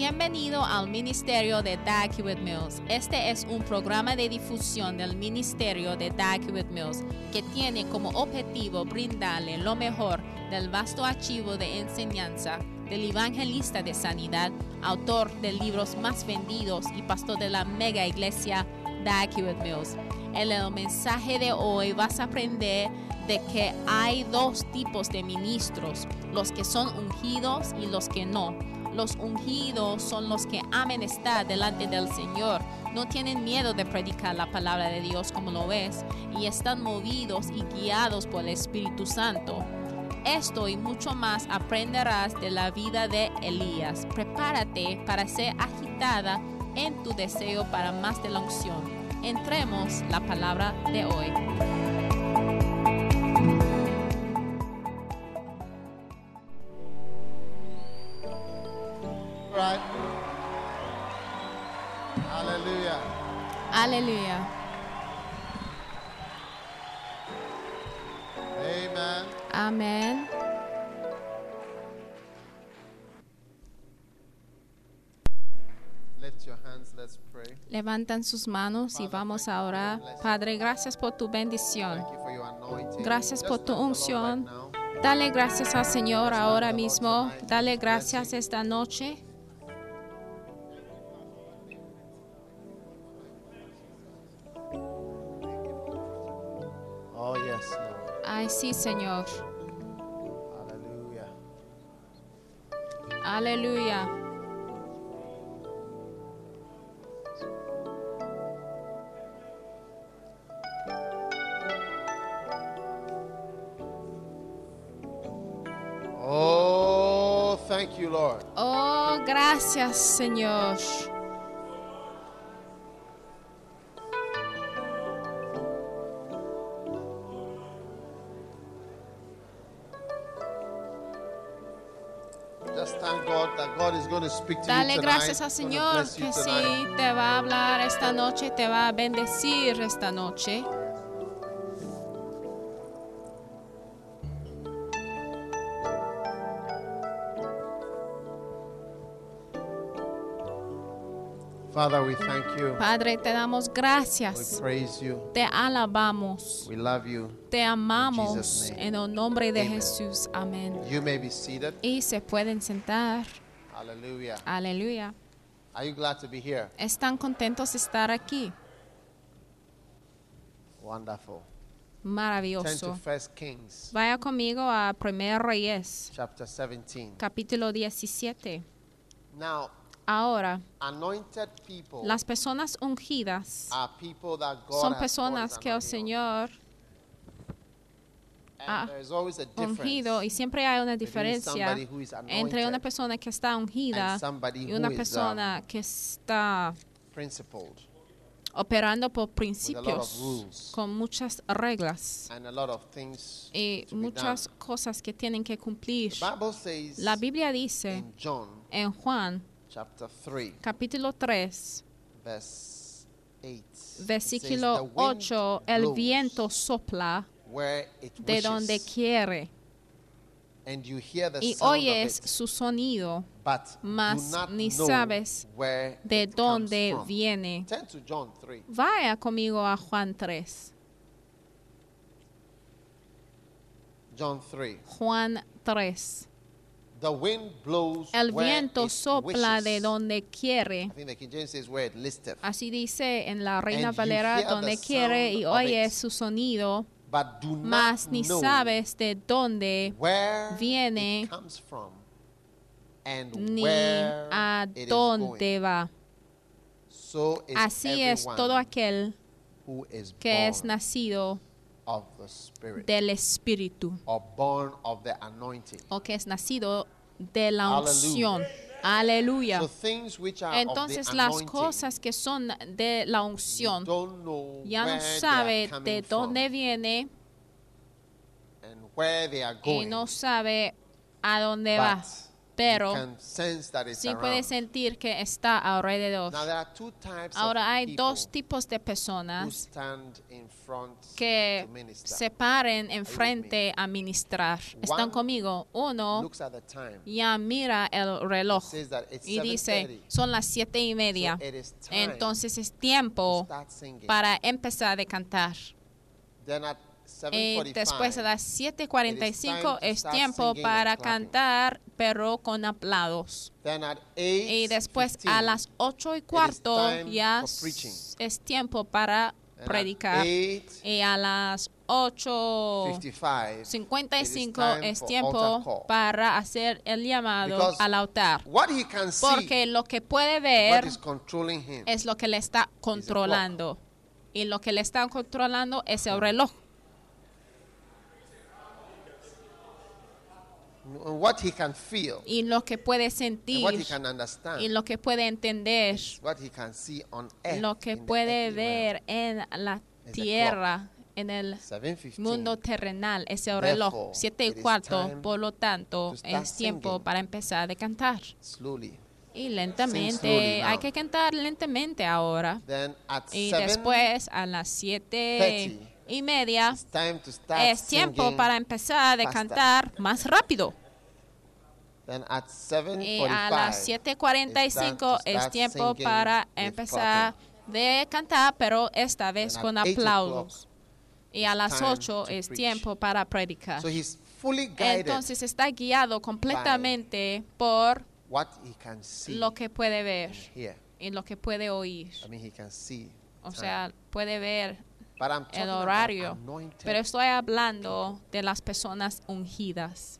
Bienvenido al Ministerio de Dag Hewitt Mills. Este es un programa de difusión del Ministerio de Dag Hewitt Mills que tiene como objetivo brindarle lo mejor del vasto archivo de enseñanza del evangelista de sanidad, autor de libros más vendidos y pastor de la mega iglesia Dag Hewitt Mills. En el mensaje de hoy vas a aprender de que hay dos tipos de ministros, los que son ungidos y los que no. Los ungidos son los que amen estar delante del Señor, no tienen miedo de predicar la palabra de Dios como lo ves y están movidos y guiados por el Espíritu Santo. Esto y mucho más aprenderás de la vida de Elías. Prepárate para ser agitada en tu deseo para más de la unción. Entremos la palabra de hoy. Aleluya. Amen. Amén. Levantan sus manos y vamos a orar. Padre, gracias por tu bendición. Gracias por tu unción. Dale gracias al Señor ahora mismo. Dale gracias esta noche. Yes, Lord. Señor. Hallelujah. Aleluya. Oh, thank you, Lord. Oh, gracias, Señor. Dale gracias al Señor que sí te va a hablar esta noche, te va a bendecir esta noche. Father, we thank you. Padre, te damos We gracias. praise you. Te alabamos. We love you. Te amamos en el nombre de Amen. Jesús. Amén. Y se pueden sentar. Hallelujah. Aleluya. Are you glad to be here? ¿Están contentos de estar aquí? Wonderful. Maravilloso. Kings, Vaya conmigo a 1 Reyes, chapter 17. capítulo 17. Now, Ahora, anointed people las personas ungidas are people that God son personas que el Señor. Ha And there is always a difference ungido y siempre hay una between diferencia somebody who is entre una persona que está ungida y una is, um, persona que está principled. operando por principios con muchas reglas and a lot of things y muchas cosas que tienen que cumplir. La Biblia dice en Juan chapter 3 capítulo 3 verse 8 it says, versículo "The wind 8 el viento sopla where it de wishes, donde quiere and you hear the y sound oyes of it, su sonido but mas do not ni know sabes where de it comes dónde from." viene. Turn to John 3 Vaya conmigo a Juan 3. John 3 Juan 3. The wind blows El where viento it sopla wishes. de donde quiere. I think the King James says where it listeth. Así dice en la Reina And you Valera, hear the donde quiere y of oye it, su sonido, mas not ni know sabes de dónde viene, it comes from and ni where a dónde va. Así es todo aquel que es nacido of the Spirit del Espíritu or born of the anointing. o que es nacido de la unción. Aleluya. Entonces las cosas que son de la unción ya no sabe de dónde viene y no sabe a dónde va. Pero sí puede sentir que está alrededor. Now there are two types Ahora hay dos tipos de personas que se paren enfrente a ministrar. ¿Están One conmigo? Uno Looks at the time. ya mira el reloj y dice, 7:30. son las siete y media. So it is time Entonces es tiempo para empezar a cantar. At Y 7:45, después a las 7.45 It is es tiempo para cantar, pero con aplausos. Y después 8:15, a las 8 y cuarto ya es tiempo para predicar. 8:55, Y a las 8.55 it is time es tiempo para hacer el llamado Because al altar. What he can see, Porque lo que puede ver es lo que le está controlando. Y lo que le está controlando es el reloj. What he can feel, Y lo que puede sentir. what he can understand, Y lo que puede entender. what he can see on earth, Lo que puede ver en la tierra, en el realm. 7:15, mundo terrenal, ese reloj, siete y cuarto, por lo tanto, es tiempo singing. para empezar a cantar. slowly. Y lentamente, hay que cantar lentamente ahora. Then at Y 7, después, a las siete y media, es tiempo para empezar a cantar más rápido. Then at Y a las 7.45 es tiempo para empezar de cantar, pero esta vez And con aplausos. Y a las time 8 to es preach. tiempo para predicar. So he's fully Entonces está guiado completamente por what he can see lo que puede ver y lo que puede oír. I mean, he can see. O sea, puede ver But I'm talking el horario. Pero estoy hablando de las personas ungidas.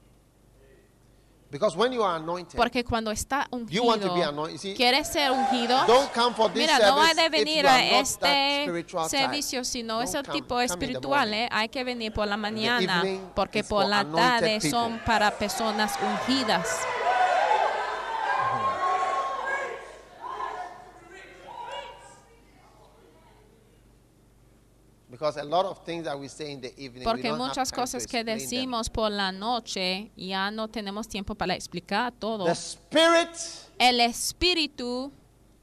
Because when you are anointed, Porque cuando está you want to be ungido, anointed. See, ¿quieres ser ungido? don't come for this Mira, no hay de venir a este servicio si no es el tipo espiritual. ¿eh? Hay que venir por la mañana, porque por la tarde people. son para personas ungidas. Because a lot of things that we say in the evening, we Porque muchas cosas que decimos por la noche ya no tenemos tiempo para explicar todo. The spirit, El espíritu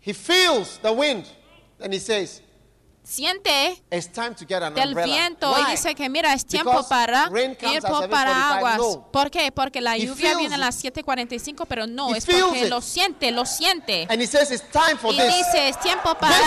he feels the wind, and he says, siente "It's time to get an del umbrella." viento y dice que mira, es tiempo para ir por 7:45. paraguas. ¿Por qué? Porque la lluvia viene a las 7:45, pero no, es porque lo siente, lo siente. And he says, "It's time for Y this." dice, es tiempo para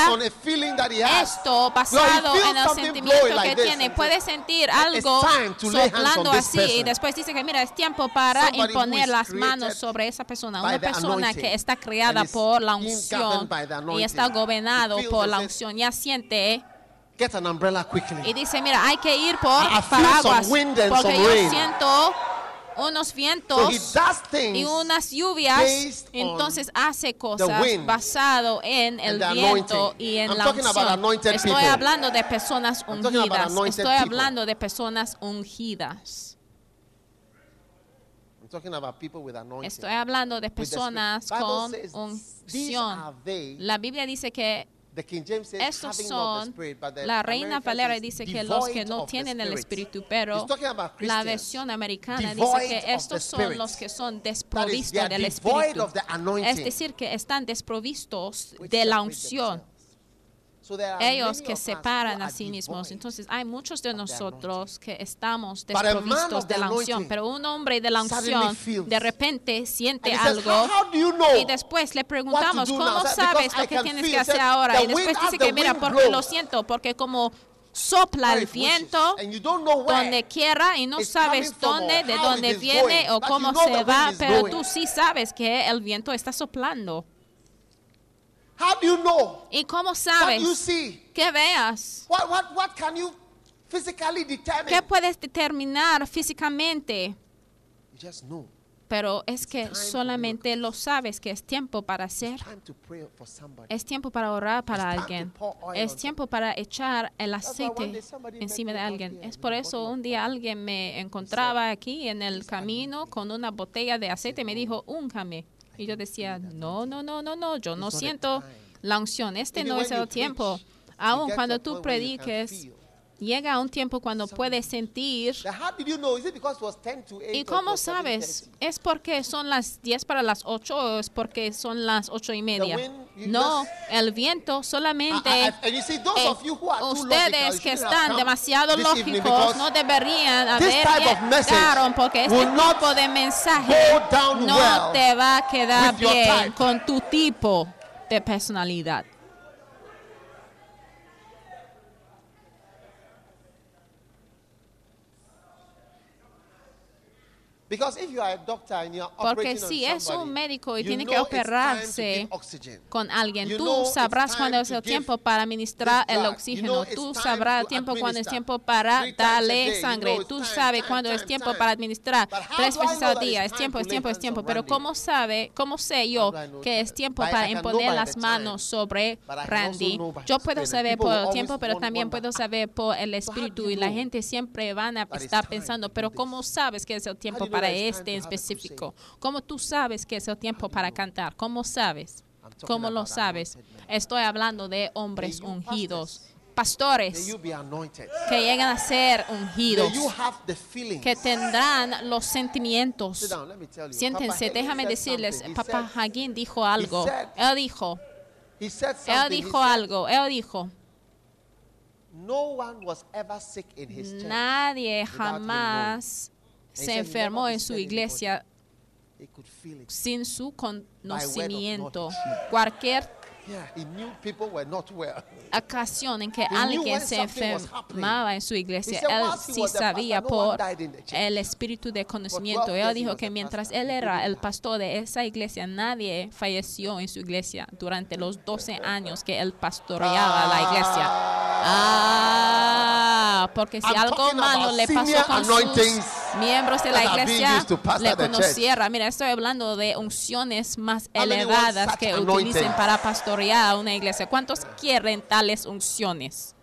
esto basado en el sentimiento que tiene. Puede sentir algo soplando así y después dice que mira, es tiempo para imponer las manos sobre esa persona. Una persona que está creada por la unción y está gobernado por la unción. Ya siente Get an umbrella y quickly. dice, mira, hay que ir por I paraguas porque yo siento unos So vientos things y unas lluvias, entonces hace cosas basado en el viento y en I'm la talking about unción. Estoy people. hablando de personas ungidas. Estoy people. hablando de personas ungidas. Estoy hablando de personas con unción. La Biblia dice que The King James says, estos having not the son, Spirit, but the la Reina American Valera dice que los que no tienen el espíritu, pero la versión americana dice que estos son los que son desprovistos del espíritu. Es decir, que están desprovistos de la unción. themselves. So there are Ellos que separan who a sí mismos. Entonces hay muchos de nosotros que estamos desprovistos de la unción, pero un hombre de la unción de repente siente algo y después le preguntamos, ¿cómo sabes lo que tienes que hacer ahora? "The Y después dice que mira, porque lo siento, porque como sopla el viento donde quiera y no sabes dónde, de dónde viene o cómo se va, pero tú sí sabes que el viento está soplando. How do you know? ¿Y cómo What do you sabes? see? Que veas. What, what, what can you physically determine? ¿Qué puedes determinar físicamente? You just know. Pero es que solamente lo sabes que es tiempo para hacer. It's time to pray for somebody. Es tiempo para orar para It's time to alguien. Es tiempo para echar el aceite encima de alguien. Es por eso un día alguien me encontraba aquí en el camino con una botella de aceite y me dijo, úncame. Y yo decía, no, no, no, no, no, yo no siento la unción. Este no es el tiempo. Aun cuando tú prediques, llega un tiempo cuando puedes sentir. Then how did you know? Is it because it was 10 to 8? ¿Y cómo sabes? 7:30? ¿Es porque son las 10 para las 8 o es porque son las 8 y media? No, el viento solamente... Eh, ustedes que están demasiado lógicos no deberían haber llegaron porque este tipo de mensaje no te va a quedar bien con tu tipo de personalidad. Because if you are a doctor and you're Porque si es un médico y you tiene que operarse con alguien. Tú sabrás cuándo es el tiempo para administrar el oxígeno. Tú sabrás tiempo cuándo es tiempo para darle sangre. Tú sabes cuándo es tiempo para administrar tres veces al día. Es tiempo, es tiempo, es tiempo. Pero? ¿cómo sabe, cómo sé yo que es tiempo para imponer las manos sobre Randy? Yo puedo saber por el tiempo, pero también puedo saber por el espíritu y la gente siempre van a estar pensando, pero ¿cómo sabes que es el tiempo know para este específico? ¿Cómo tú sabes que es el tiempo para cantar? ¿Cómo sabes? ¿Cómo lo sabes? Estoy hablando de hombres ungidos, pastores que llegan a ser ungidos, que tendrán los sentimientos. Siéntense, déjame decirles, Papá Hagin dijo algo. Él dijo, él dijo algo, él dijo, No one was ever sick in his church. nadie jamás se enfermó en su iglesia sin su conocimiento. Cualquier Yeah, he knew people were not well. ocasión en que alguien se enfermaba en su iglesia, él sí sabía por el espíritu de conocimiento. 12 Él dijo que mientras él era el pastor de esa iglesia, nadie falleció en su iglesia durante los 12 años que él pastoreaba la iglesia. Ah, porque si algo malo le pasó con sus miembros de la iglesia, le conociera. Mira, estoy hablando de unciones más elevadas que utilicen para pastorear una iglesia. ¿Cuántos quieren tales unciones?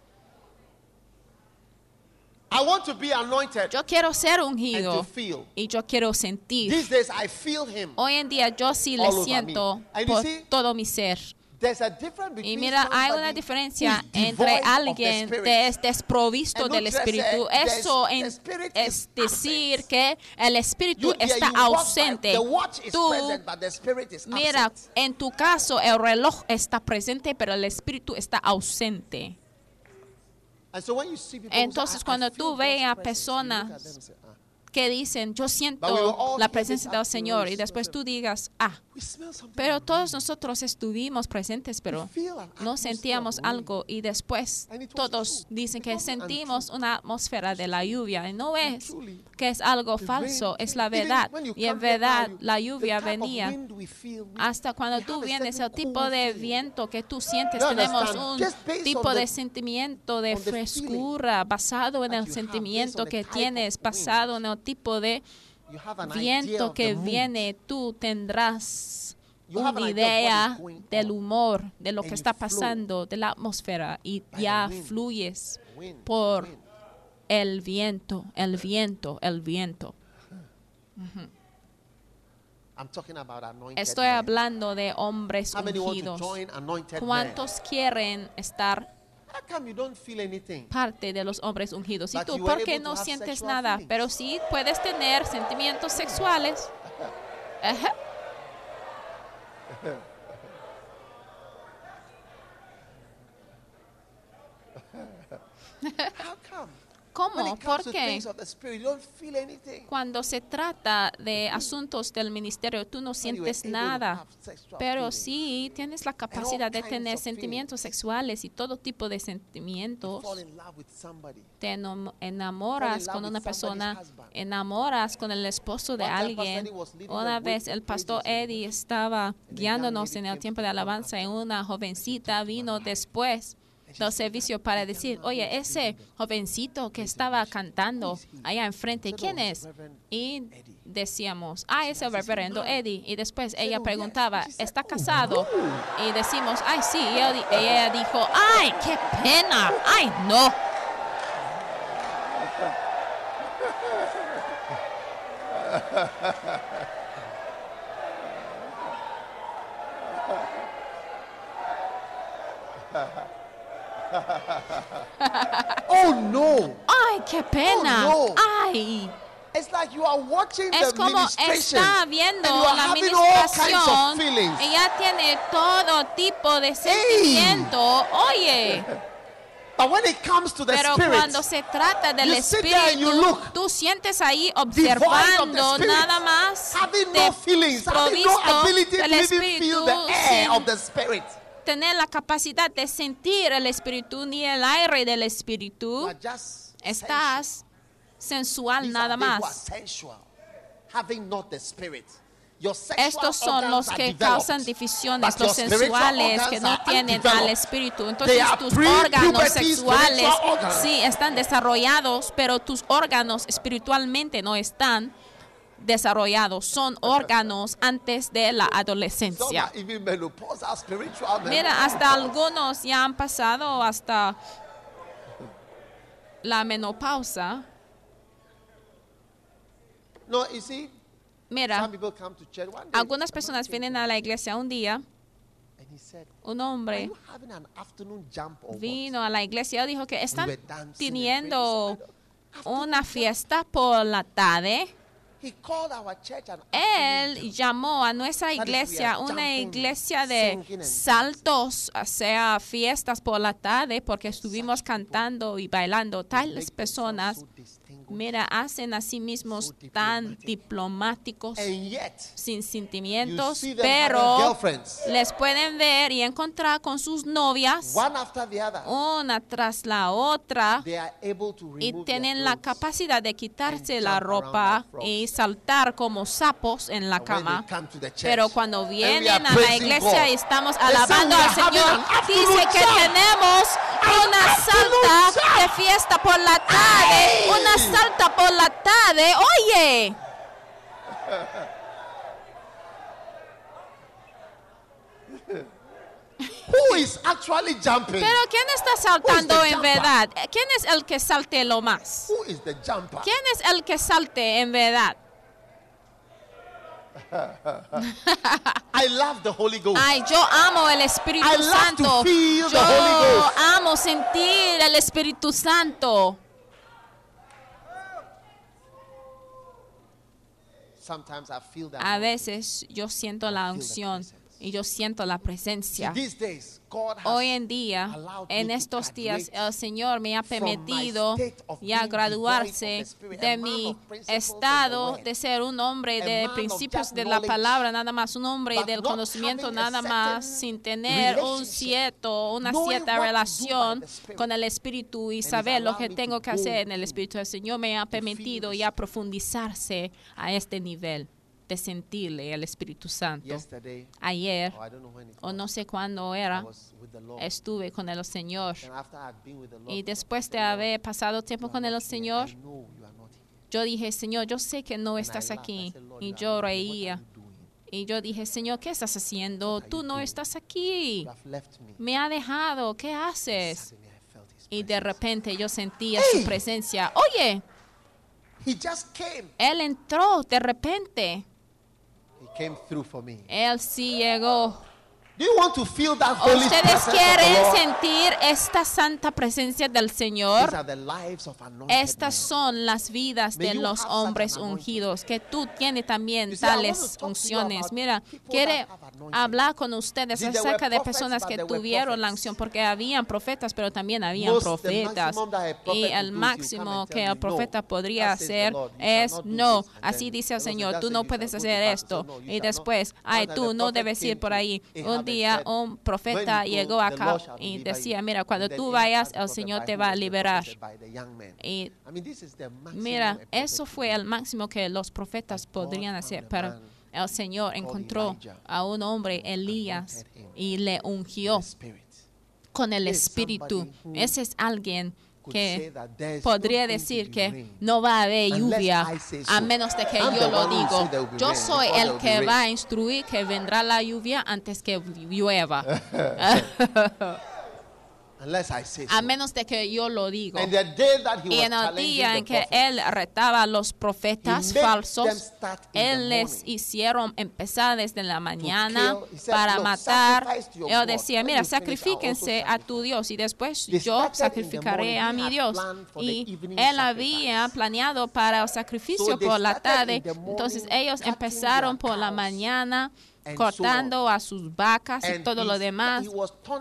I want to be anointed Yo quiero ser ungido y yo quiero sentir. These days I feel him. Hoy en día yo sí le siento por todo mi ser. Y mira, hay una diferencia entre alguien que es desprovisto del espíritu. Eso "There's- en- the Spirit es decir absent." que el espíritu está ausente. Tú, mira, en tu caso el reloj está presente, pero el espíritu está ausente. Entonces, "I- I cuando tú ves a presence," you look at personas Que dicen, yo siento all la presencia del Señor. Y después tú digas, ah, Pero todos room." nosotros estuvimos presentes, pero no sentíamos algo y después todos dicen que sentimos una atmósfera de la lluvia y no es que es algo falso, es la verdad. Y en verdad la the lluvia type of venía hasta cuando tú vienes, el tipo de viento que tú sientes, tenemos un tipo de sentimiento de frescura basado en el sentimiento que tienes, basado en el tipo de viento que viene, tú tendrás una idea del humor, de lo que está pasando, de la atmósfera y ya fluyes por el viento, el viento, el viento. Estoy hablando de hombres ungidos. ¿Cuántos quieren estar How come you don't feel anything? parte de los hombres ungidos? ¿Y tú por qué no sientes nada? Pero sí puedes tener sentimientos sexuales. Ajá. How come? ¿Cómo? When it comes ¿Por qué? Cuando se trata de asuntos del ministerio, tú no sientes nada, pero sí tienes la capacidad de tener sentimientos sexuales y todo tipo de sentimientos. fall in love with somebody. Te enam- enamoras con with una persona, enamoras con el esposo de alguien. Una vez el pastor. Eddie estaba guiándonos en el tiempo de alabanza y una jovencita vino después And she del said, servicio "That para decir, oye, ese jovencito que estaba cantando who is he?" allá enfrente, Said, "Oh, ¿quién es? Y decíamos, ah, es el reverendo. Eddie. Y después ella preguntaba, ¿está "Oh, casado? no." Y decimos, ay, sí. Y ella dijo, ay, qué pena, ay, no. Oh no. Ay, qué pena. Oh, no. Ay. It's like you are watching Es the como está and viendo you are la having all kinds of administración. feelings. Ella tiene todo tipo de sentimiento. Oye, But when it comes to the pero spirit, cuando se trata del you sit there and you espíritu, look tú sientes ahí observando spirit, nada más having no feelings, having no ability to even feel the air of the spirit. tener la capacidad de sentir el espíritu ni el aire del espíritu. Estás sensual. These nada más. Estos son los que causan divisiones, los sensuales que no tienen al espíritu. Entonces tus órganos sexuales sí están desarrollados, pero tus órganos espiritualmente no están desarrollados. Son órganos antes de la adolescencia. Mira, hasta algunos ya han pasado hasta la menopausa. No, you see, Mira, some people come to church one day. algunas personas vienen a la iglesia un día, And he said, un hombre you having an afternoon jump or what?" vino a la iglesia y dijo que están teniendo una fiesta por la tarde. He called our church an afternoon Él llamó a nuestra iglesia una iglesia de saltos, o sea, fiestas por la tarde, porque estuvimos cantando y bailando. Tales personas. Mira, hacen a sí mismos tan diplomáticos, sin sentimientos, pero les pueden ver y encontrar con sus novias, one after the other. una tras la otra. Y tienen la capacidad de quitarse la ropa y saltar como sapos en la And when they cama. Pero cuando vienen are a la iglesia y estamos alabando al Señor, dice que tenemos una salta de fiesta por la tarde, una salta por la tarde. Oye, Who is actually jumping? pero ¿quién está saltando the en verdad? ¿Quién es el que salte lo más? Who is the jumper? ¿Quién es el que salte en verdad? I love the Holy Ghost. Ay, yo amo el Espíritu I love to Santo. feel the Yo Holy Ghost. amo sentir el Espíritu Santo. Sometimes I feel that. A veces yo siento la unción y yo siento la presencia. Hoy en día, en to estos días, el Señor me ha permitido ya graduarse de mi estado de ser un hombre de principios de la palabra, nada más, un hombre del conocimiento, nada más, sin tener un cierto, una cierta relación con el Espíritu y saber lo que tengo que hacer en el Espíritu. El Señor me ha permitido ya profundizarse a este nivel de sentirle el Espíritu Santo. Yesterday, Ayer, or I don't know when it o no sé cuándo era, estuve con el Señor. Y después de haber pasado tiempo con el. Señor, yo dije, Señor, yo sé que no estás aquí. Y yo reía. Y yo dije, Señor, ¿qué estás haciendo? Tú no estás aquí. Me. Ha dejado. ¿Qué haces? Y de repente yo sentía su presencia. Oye, He just came. Él entró de repente. Came through for me. Él sí llegó. Do you want to feel that holy ¿Ustedes quieren sentir esta santa presencia del These Señor? are the lives of anointed Estas son las vidas de los hombres ungidos, que tú tienes también tales unciones. Mira, quiere hablar con ustedes acerca de personas que tuvieron la unción, porque habían profetas, pero también habían profetas. Y el máximo que el profeta "No, podría hacer es no. this." And Así dice el Señor, tú "Thus no puedes hacer esto. Y después, not." ay, tú no debes ir por ahí. Un día un "When profeta llegó acá y decía, you." mira, cuando tú vayas, el Señor "By te whom?" va a liberar. Y Mira, eso fue el máximo que los profetas podrían hacer, pero el Señor encontró a un hombre, Elías, y le ungió con el Espíritu. Ese es alguien que podría decir que no va a haber lluvia a menos de que yo lo digo. Yo soy el que va a instruir que vendrá la lluvia antes que llueva. unless I say a menos de que yo lo digo. And the day that he Y en el día en que prophets, él retaba a los profetas falsos, él les hicieron empezar desde la mañana said, para "Look, matar. Él decía, mira, sacrifíquense a tu Dios y después They yo sacrificaré a mi Dios. Y él había planeado para el sacrificio So por la tarde. morning Entonces ellos empezaron por la mañana cortando a sus vacas y todo lo demás.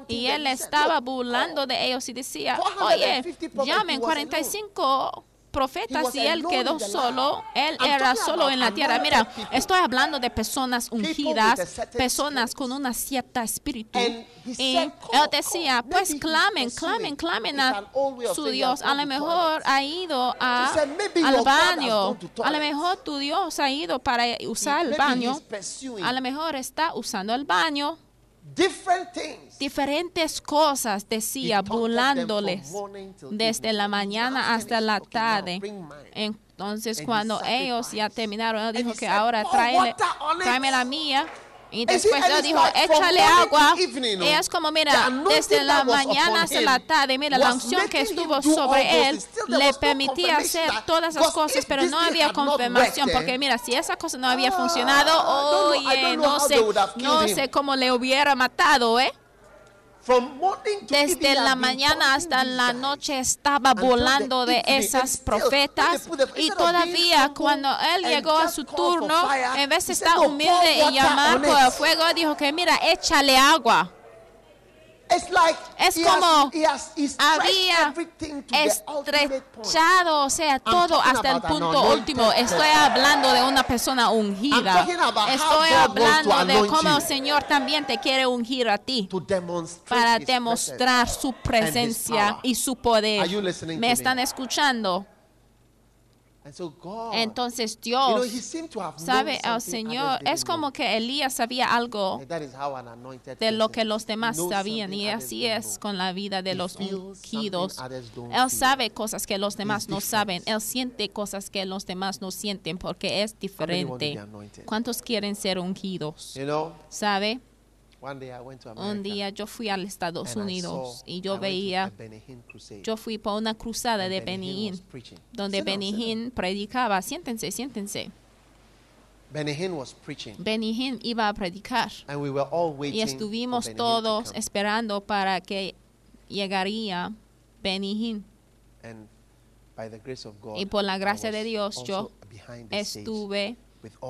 Y él estaba "Look, burlando de ellos y decía, 450 oye, llamen he was alone. 45 profetas y él quedó solo. Él era solo en la tierra. Mira, estoy hablando de personas ungidas, personas con una cierta espíritu. Y él "Call, decía, pues clamen, clamen, clamen a su Dios. "I've A lo mejor toilet." ha ido a, He said, "Maybe al baño. A lo toilet." mejor tu Dios ha ido para usar el baño. A lo mejor está usando el baño. Diferentes cosas decía, burlándoles desde la mañana hasta la tarde. Entonces, cuando ellos ya terminaron, él dijo que ahora tráeme la mía. Y después él dijo, échale agua. Y es como, mira, desde la mañana hasta la tarde, mira, la unción que estuvo sobre él le permitía hacer todas because cosas, pero no había confirmación, porque mira, si esa cosa no había funcionado, oye, no sé, no sé cómo le hubiera matado, ¿eh? From morning to Desde la mañana hasta la noche estaba volando de esas profetas y todavía cuando él llegó a su turno, en vez de estar "No, humilde y llamar por el it." fuego, dijo que mira, échale agua. It's like Es como has, he has, he Había estrechado, o sea, todo hasta el punto último. Estoy hablando de una persona ungida. Estoy hablando de cómo el Señor también te quiere ungir a ti. para demostrar su presencia y su poder. Are you listening ¿Me to me? están escuchando? Entonces Dios sabe al something Señor. Es como que Elías sabía algo de lo que los demás sabían y así es con la vida de los ungidos. Él sabe cosas que los demás no saben. Él siente cosas que los demás no sienten porque es diferente. ¿Cuántos quieren ser ungidos? ¿Sabe? Un día yo fui a Estados and I Unidos y yo went to a veía, yo fui por una cruzada de preaching. donde. Hinn predicaba. Siéntense, siéntense. Hinn iba a predicar And we were all waiting y estuvimos todos esperando para que llegaría Benny Hinn. And by the grace of God, Y por la I gracia de Dios, yo Estuve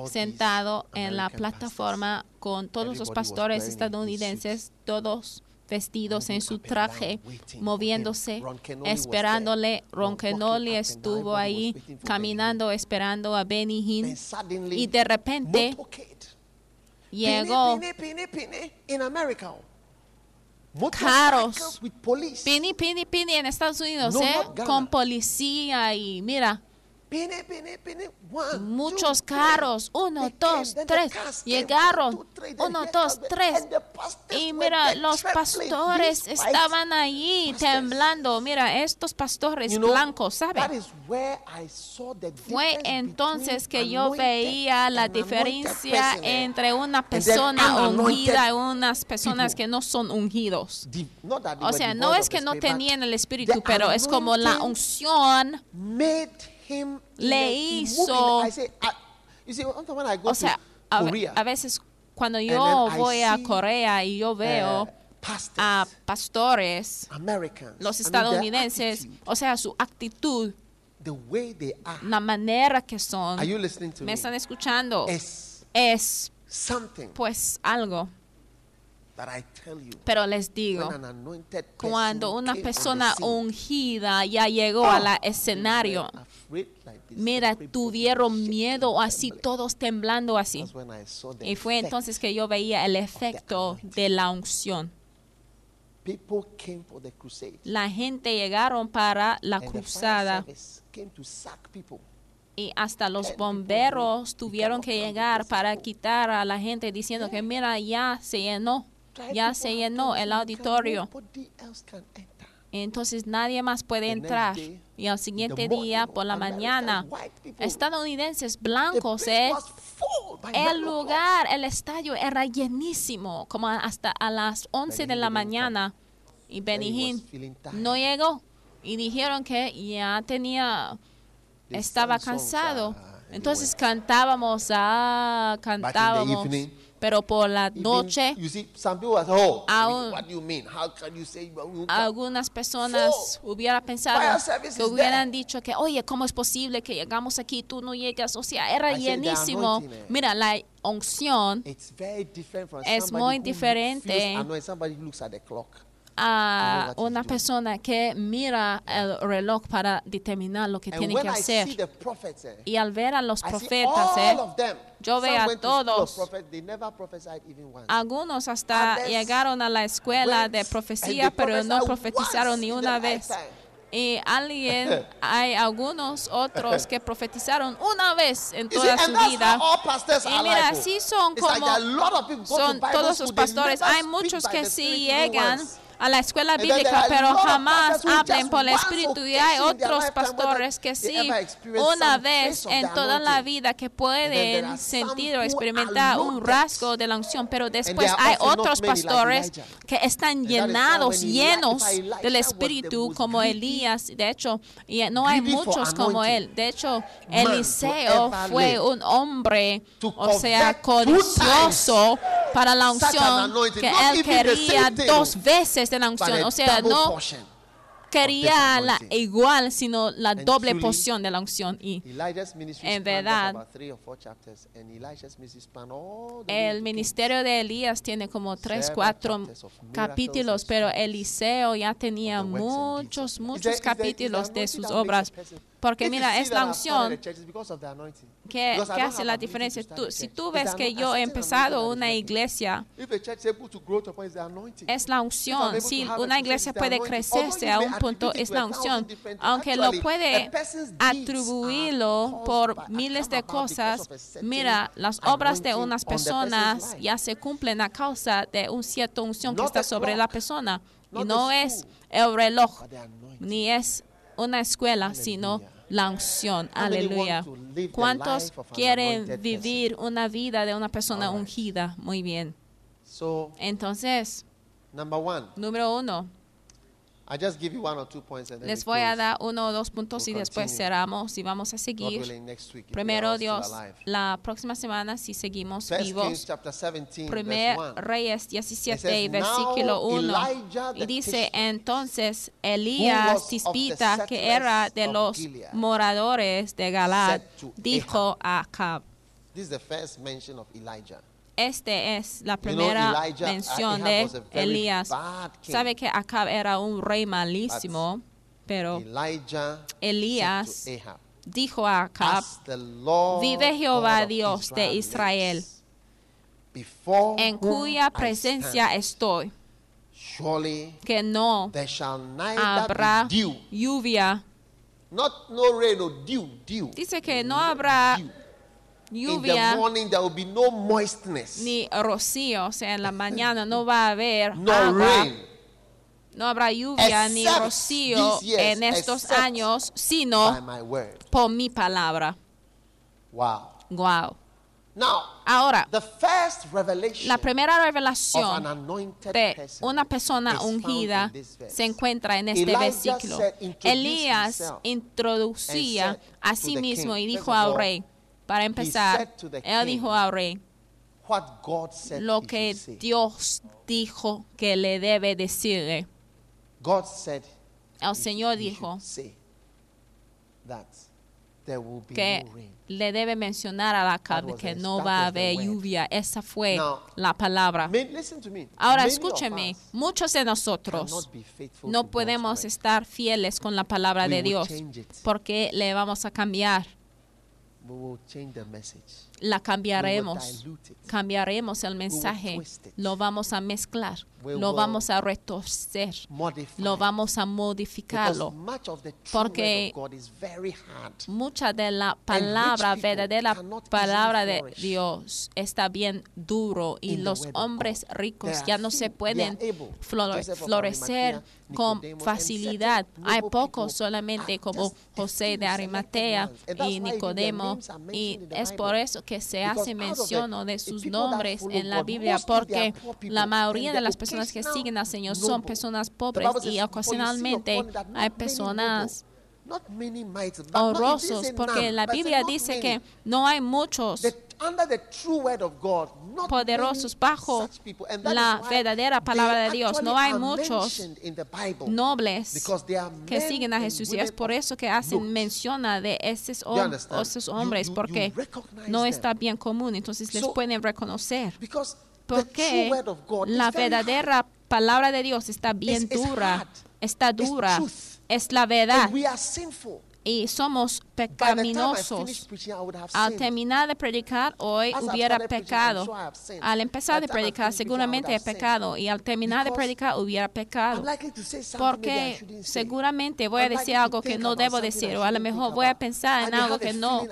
sentado en la plataforma con todos los pastores estadounidenses, todos vestidos en su traje, moviéndose, esperándole. there. Ron Walking Kenoly up and estuvo ahí caminando, esperando a Benny Hinn. suddenly, Y de repente llegó Pini, pini, pini, pini, en Estados Unidos, ¿eh? Con policía y mira, One, muchos two, carros, uno, dos, tres, llegaron, uno, dos, tres. Y mira, los pastores estaban ahí temblando. Mira, estos pastores blancos, that ¿sabe? is where I saw the Fue entonces que yo veía la diferencia eh. entre una persona ungida y unas personas que no son ungidos. O sea, no es que no tenían el espíritu, pero es como la unción him Le hizo- I say, I, you see, sometimes when I go O sea, to Korea, a veces cuando yo voy a Corea y yo uh, veo pastors, a pastores, Americans, los I mean, estadounidenses, o sea, su actitud, the way they are. la manera que son, Are you listening to me me? están escuchando, It's es something pues algo. that I tell you. Pero les digo, When an cuando una persona ungida ya llegó oh, a la they escenario, mira, tuvieron miedo así, todos temblando así. Y fue entonces que yo veía el efecto de la unción. People came for the crusade. La gente llegaron para la cruzada y hasta los bomberos tuvieron que llegar para quitar a la gente diciendo que mira, ya se llenó, ya se llenó el auditorio. Entonces nadie más puede entrar. Y al siguiente día, por la mañana, estadounidenses blancos, ¿eh? El lugar, el estadio era llenísimo, como hasta a las 11 de la mañana. y tired. no llegó y dijeron que ya tenía estaba cansado. uh, Entonces cantábamos, ah, cantábamos, pero por la noche you see, some people at home. Aún- what do you mean? How can you say you you- algunas personas hubieran pensado que hubieran there. dicho que, oye, ¿cómo es posible que llegamos aquí y tú no llegas? O sea, era I llenísimo. eh. Mira, la unción It's very different from Es muy who diferente. feels annoyed. Somebody who looks at the clock. A una persona que mira el reloj para determinar lo que And tiene que hacer. prophets, eh, Y al ver a los profetas, all eh, them. yo veo a todos. prophets, algunos hasta Others llegaron a la escuela de profecía, pero no profetizaron ni una vez. lifetime. Y alguien, hay algunos otros que profetizaron una vez en toda su vida. Y mira, oh. así son como son todos los pastores. Hay muchos que sí llegan once. A la escuela bíblica, pero jamás hablen por el Espíritu. Y hay otros pastores que sí, una vez en toda la vida que pueden sentir o experimentar un rasgo de la unción, pero después hay otros pastores que están llenados, llenos del Espíritu como Elías. De hecho, y no hay muchos como él. De hecho, Eliseo fue un hombre, o sea, codicioso para la unción que él quería dos veces de la unción. O sea, no quería la igual, sino la And doble truly, porción de la unción. Y En verdad, el ministerio de Elías tiene como tres, cuatro capítulos, pero Eliseo ya tenía muchos, muchos capítulos de sus obras. Porque mira, es la unción que don't hace la diferencia. Tú- si tú ves que yo he empezado una iglesia, es la unción. Si una iglesia puede crecerse a un punto, es la unción. Aunque lo puede atribuirlo por miles de cosas, mira, las obras de unas personas ya se cumplen a causa de un cierto unción que está sobre la persona. Y no es el reloj, ni es una escuela, sino. La unción. Aleluya. ¿Cuántos quieren vivir una vida de una persona ungida? Muy bien. Entonces, número uno, I just give you one or two points and then les we voy a close. dar uno o dos puntos y después continue. cerramos y vamos a God seguir. willing, next week, if we are Primero still Dios, alive. la próxima semana si seguimos First Kings vivos. chapter 17, Primer verse 1. Reyes It 17 says, y versículo "Now 1 Elijah the y dice Tishbite, entonces who was Elías the Tispita que era de settlers los of Gilead, moradores de Galad said to dijo a Acab This is the first mention of Elijah. Este es la You know, primera Elijah- mención Ahab de Elías. sabe que Acab era un rey malísimo pero Elijah Elías dijo a Acab Vive Jehová God Dios de Israel, en cuya presencia estoy. surely que no habrá lluvia. Not no rain, no dew, dew. Dice que no habrá dew. In the morning there will be no moistness, ni rocío, o sea, en la mañana no va a haber no agua, rain. no habrá lluvia ni rocío years, en estos años, sino por mi palabra. Wow. Wow. Now, Ahora, the first revelation la primera of an revelación anointed de una persona ungida se encuentra en este versículo. said, "Introduce Elías introducía a sí mismo y dijo al rey, para empezar, él dijo al rey lo que. Dios dijo que le debe decirle. God said El Señor dijo que le debe mencionar a la was que no va a haber lluvia. Esa fue la palabra. Ahora escúcheme, muchos de nosotros no podemos estar fieles con la palabra de Dios porque le vamos a cambiar, We will change the message. La cambiaremos. Cambiaremos el mensaje, lo vamos a mezclar, lo vamos a retorcer, lo vamos a modificarlo. Porque. Mucha de la palabra, verdadera palabra de Dios está bien duro y los hombres ricos ya no se pueden florecer con facilidad. Hay pocos solamente como José de Arimatea y Nicodemo y es por eso porque se hace mención de sus nombres en la Biblia, porque la mayoría de las personas que siguen al Señor son personas pobres y "For you see ocasionalmente hay personas honrosos, porque la Biblia dice que no hay muchos poderosos bajo la verdadera palabra de Dios. No hay muchos nobles que siguen a Jesús y es por eso que hacen mención de esos, hom- esos hombres porque no está bien común, entonces les pueden reconocer. Porque la verdadera palabra de Dios está bien dura, está dura. Es la verdad And we are sinful. y somos Pecaminosos. Al terminar de predicar hoy hubiera pecado. Al empezar de predicar seguramente he pecado. Y al terminar de predicar hubiera pecado. Porque seguramente voy a decir algo que no debo decir o a lo mejor voy a pensar en algo que no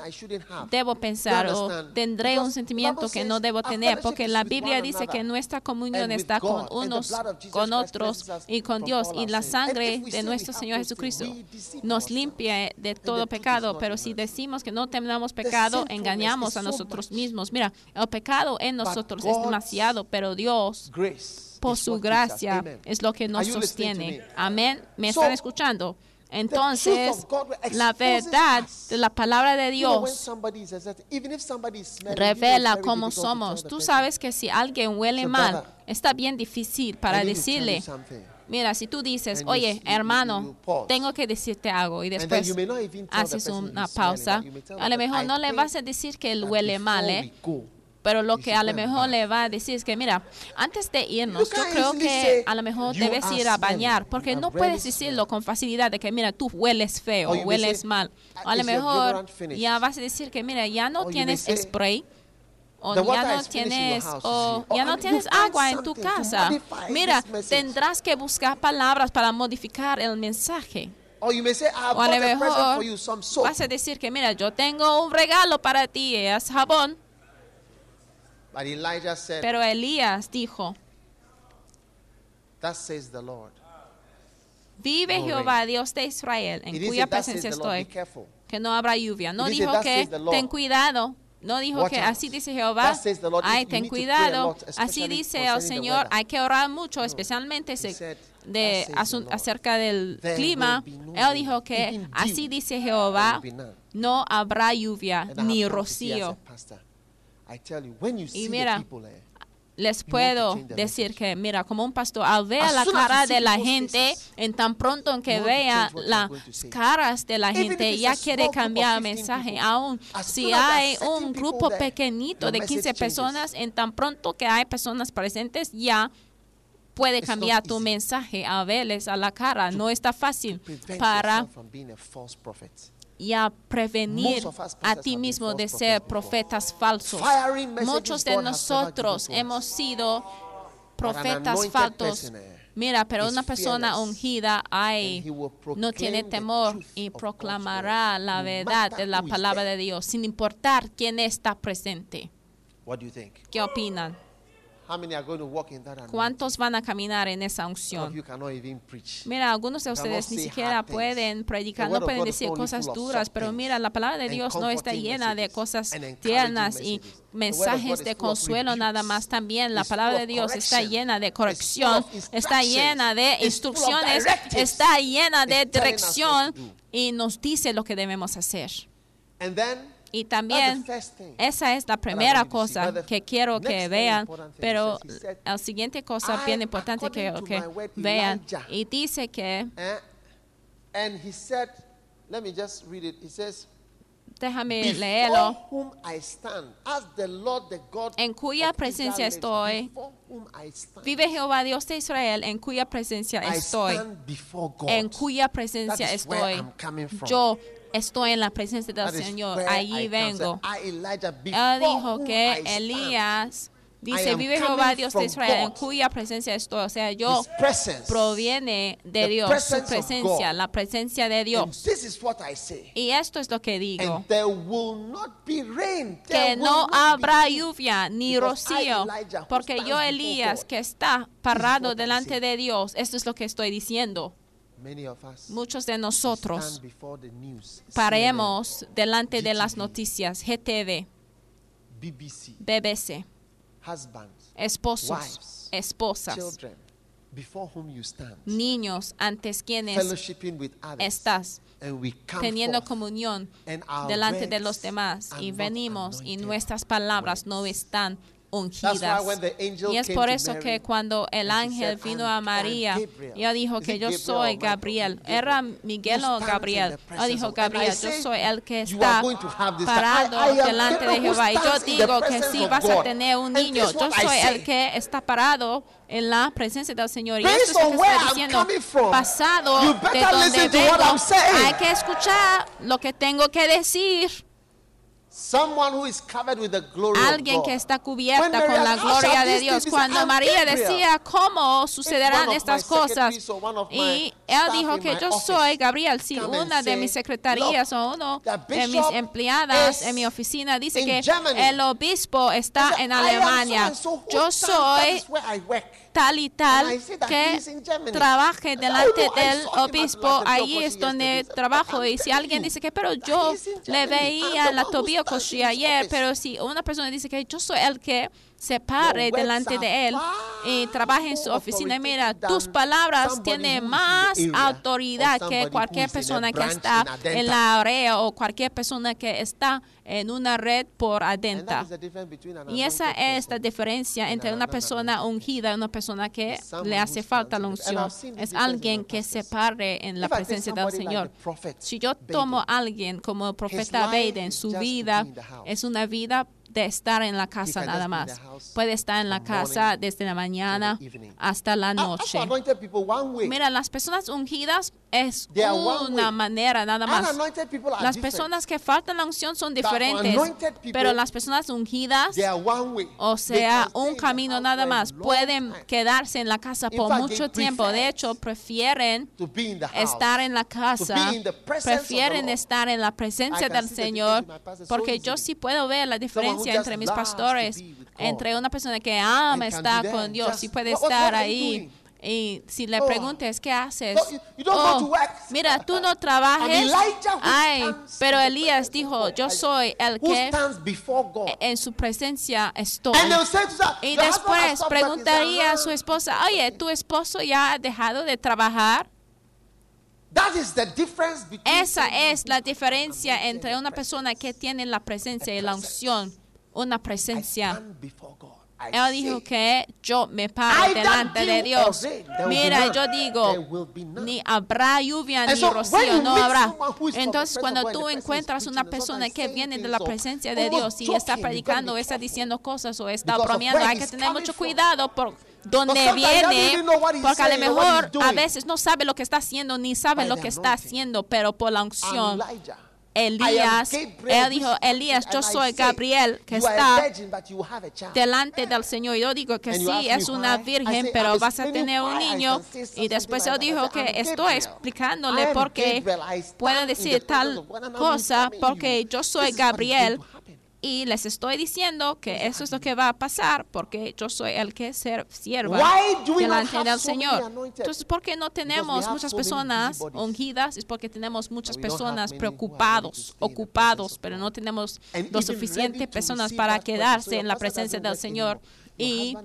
debo pensar o tendré un sentimiento que no debo tener porque la Biblia dice que nuestra comunión está con unos con otros y con Dios y la sangre de nuestro Señor Jesucristo nos limpia de todo is pecado, pero si decimos que no tenemos pecado, engañamos a so nosotros mismos. Mira, el pecado en nosotros es demasiado, pero Dios por su gracia es lo que nos sostiene. Amén. ¿Me están escuchando? Entonces, la verdad de la palabra de Dios revela cómo somos. Tú sabes que si alguien huele mal, está bien difícil para decirle. Mira, si tú dices, And oye, you- hermano, you tengo que decirte algo y después haces una pausa, a lo mejor "I no le vas a decir que él huele mal, ¿eh? Pero lo que a lo mejor bath." le va a decir es que, mira, antes de irnos, yo creo que a lo mejor "You debes ir a bañar, porque no puedes decirlo smelling." con facilidad de que, mira, tú hueles feo, hueles mal. "Uh, A lo mejor deodorant finished?" ya vas a decir que, mira, ya no tienes spray. O "The ya no tienes, o you see." ya no you tienes agua en tu casa. Mira, tendrás que buscar palabras para modificar el mensaje. Or you may say, I have O a lo mejor for you, some soap. vas a decir que, mira, yo tengo un regalo para ti, es jabón. But Elijah said, Pero Elías dijo, Thus says the Lord. vive No Jehová, Dios de Israel, en didn't cuya presencia estoy, que no habrá lluvia. No dice, dijo "Thus que says the Lord." ten cuidado. No dijo Watch que out. así dice Jehová. Ay, ten cuidado. lot, Así dice el Señor. Hay que orar mucho, especialmente se- said, de, "Thus says asun- the Lord, acerca del there clima. no Él dijo que even así dice Jehová. will be none." No habrá lluvia ni rocío. see mira, les puedo decir que, mira, como un pastor, al ver la cara de la gente, en tan pronto que vea las caras de la gente, ya quiere cambiar el 15 mensaje. Aún si hay un grupo pequeñito de message 15 changes. personas, en tan pronto que hay personas presentes, ya puede cambiar tu mensaje a verles a la cara. No está fácil para being a prevenir a ti mismo de ser profetas falsos. Muchos de nosotros hemos sido profetas falsos. Mira, pero una persona ungida ay, no tiene temor y proclamará la verdad de la palabra de Dios, sin importar quién está presente. What do you think? ¿Qué opinan? ¿Cuántos van a caminar en esa unción? Mira, algunos de ustedes ni siquiera pueden predicar, no pueden decir cosas duras, pero mira, la palabra de Dios no está llena de cosas tiernas y mensajes de consuelo nada más. También. La palabra de Dios está llena de corrección, está llena de instrucciones, está llena de dirección y nos dice lo que debemos hacer. Y también esa es la primera cosa que quiero que vean, pero la siguiente cosa bien importante que, que vean. Y dice que, and he said, let me just read it. He says, déjame leerlo. whom I stand, as the Lord the God En cuya presencia estoy, Vive Jehová Dios de Israel, en cuya presencia estoy. En cuya presencia estoy. I'm coming from. Yo estoy en la presencia del That Señor. Allí vengo. Él dijo que Elías dice, vive Jehová Dios de Israel, en cuya presencia estoy. O sea, yo proviene de Dios, su presencia, la presencia de Dios. Y esto es lo que digo. Que no habrá lluvia ni rocío, porque yo, Elías, que está parado delante de Dios, esto es lo que estoy diciendo. Muchos de nosotros paremos delante de las noticias, GTV, BBC, esposos, esposas, niños antes quienes estás teniendo comunión delante de los demás y venimos y nuestras palabras no están ungidas. why when the angel Y es por eso que cuando el ángel vino "I'm- a María, Gabriel." ella dijo que yo soy? Gabriel. ¿Era Miguel o Gabriel? Ella dijo Gabriel, yo soy el que está going to have this- parado delante de Jehová. Y yo digo que sí, of vas a tener un niño. Yo soy el que está parado en la presencia del Señor. Y esto es lo que está diciendo, from, pasado de donde vengo, hay que escuchar lo que tengo que decir. Someone who is covered with the glory Alguien of God. que está cubierta con la asked, "How gloria de Dios. be?" He said, Cuando "I'm María Gabriel." decía cómo sucederán estas cosas, y él dijo que yo soy Gabriel, si una de mis secretarías "Look, o uno de mis empleadas en mi oficina dice que Germany." el obispo está en "I am Alemania. Yo soy is where I work." tal y tal que trabaje delante "Oh, no, I del obispo, ahí es donde yesterday." trabajo. Y si alguien dice que, pero yo le veía en la stands Koshi ayer, pero si una persona dice que yo soy el que se pare delante de él y trabaje en su oficina, mira, tus palabras tienen más autoridad que cualquier persona que está en la área o cualquier persona que está en una red por an Y esa es la diferencia entre una persona person. ungida y una persona que le hace falta la unción. Es alguien que se pare en la presencia del Señor. Si yo tomo a alguien como el profeta Baden, su vida es una vida de estar en la casa nada más. Puede estar en la casa desde la mañana hasta la noche. Mira, las personas ungidas es una manera nada más. Las personas que faltan la unción son diferentes, pero las personas ungidas o sea, un camino nada más. Pueden quedarse en la casa por mucho tiempo. De hecho, prefieren estar en la casa, prefieren estar en la presencia del Señor, porque yo sí puedo ver la diferencia entre mis pastores, entre una persona que ama estar con Dios y puede estar ahí. Y si le Oh. preguntes, ¿qué haces? No, you- don't go Oh, to work. mira, tú no trabajes. Ay, pero Elías dijo, yo soy el que God? en su presencia estoy. Y "Your husband has después stopped working." preguntaría a su esposa, oye, ¿tu esposo ya ha dejado de trabajar? That is the difference between Esa es la diferencia entre una persona que tiene la presencia y la unción, una I presencia. stand Él dijo que yo me paro delante de Dios. Mira, yo digo, ni habrá lluvia ni rocío, no habrá. Entonces, cuando tú encuentras una persona que viene de la presencia de Dios y está predicando, está diciendo cosas o está bromeando, hay que tener mucho cuidado por doesn't viene, porque a lo mejor a veces no sabe lo que está haciendo ni sabe lo que está haciendo, pero por la unción. Elías, él dijo, Elías, yo soy Gabriel que está delante del Señor. Yo digo que sí, es una virgen, pero vas a tener un niño. Y después él dijo que estoy explicándole por qué puede decir tal cosa, porque yo soy Gabriel. Y les estoy diciendo que eso es lo que va a pasar, porque yo soy el que ser, sierva delante del Señor. Entonces, ¿por qué no tenemos muchas personas ungidas? Es porque tenemos muchas personas preocupados, ocupados, pero no tenemos lo suficiente personas para quedarse en la presencia del Señor y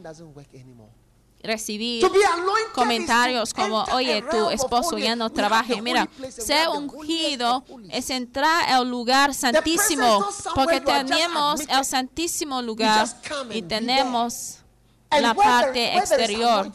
recibir comentarios como, oye, tu esposo ya no the Mira, ser ungido es entrar al lugar santísimo, porque tenemos el santísimo lugar y tenemos la parte exterior.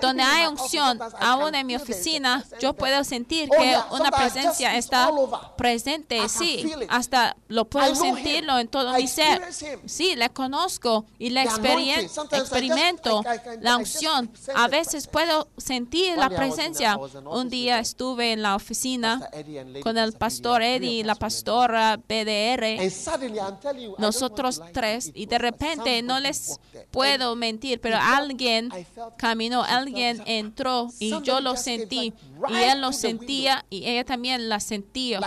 Donde hay unción, aún en mi oficina, yo puedo sentir Oh, que una presencia está presente, sí, hasta lo puedo sentirlo en todo mi ser. Sí, le conozco y le experimento la unción. A veces puedo sentir One la presencia. Un día with, uh, estuve en la oficina con el Pastor Eddie, y la pastora BDR. Nosotros tres y de repente no les puedo And mentir, pero alguien caminó, alguien entró y yo lo sentí y él lo sentía y ella también la sentía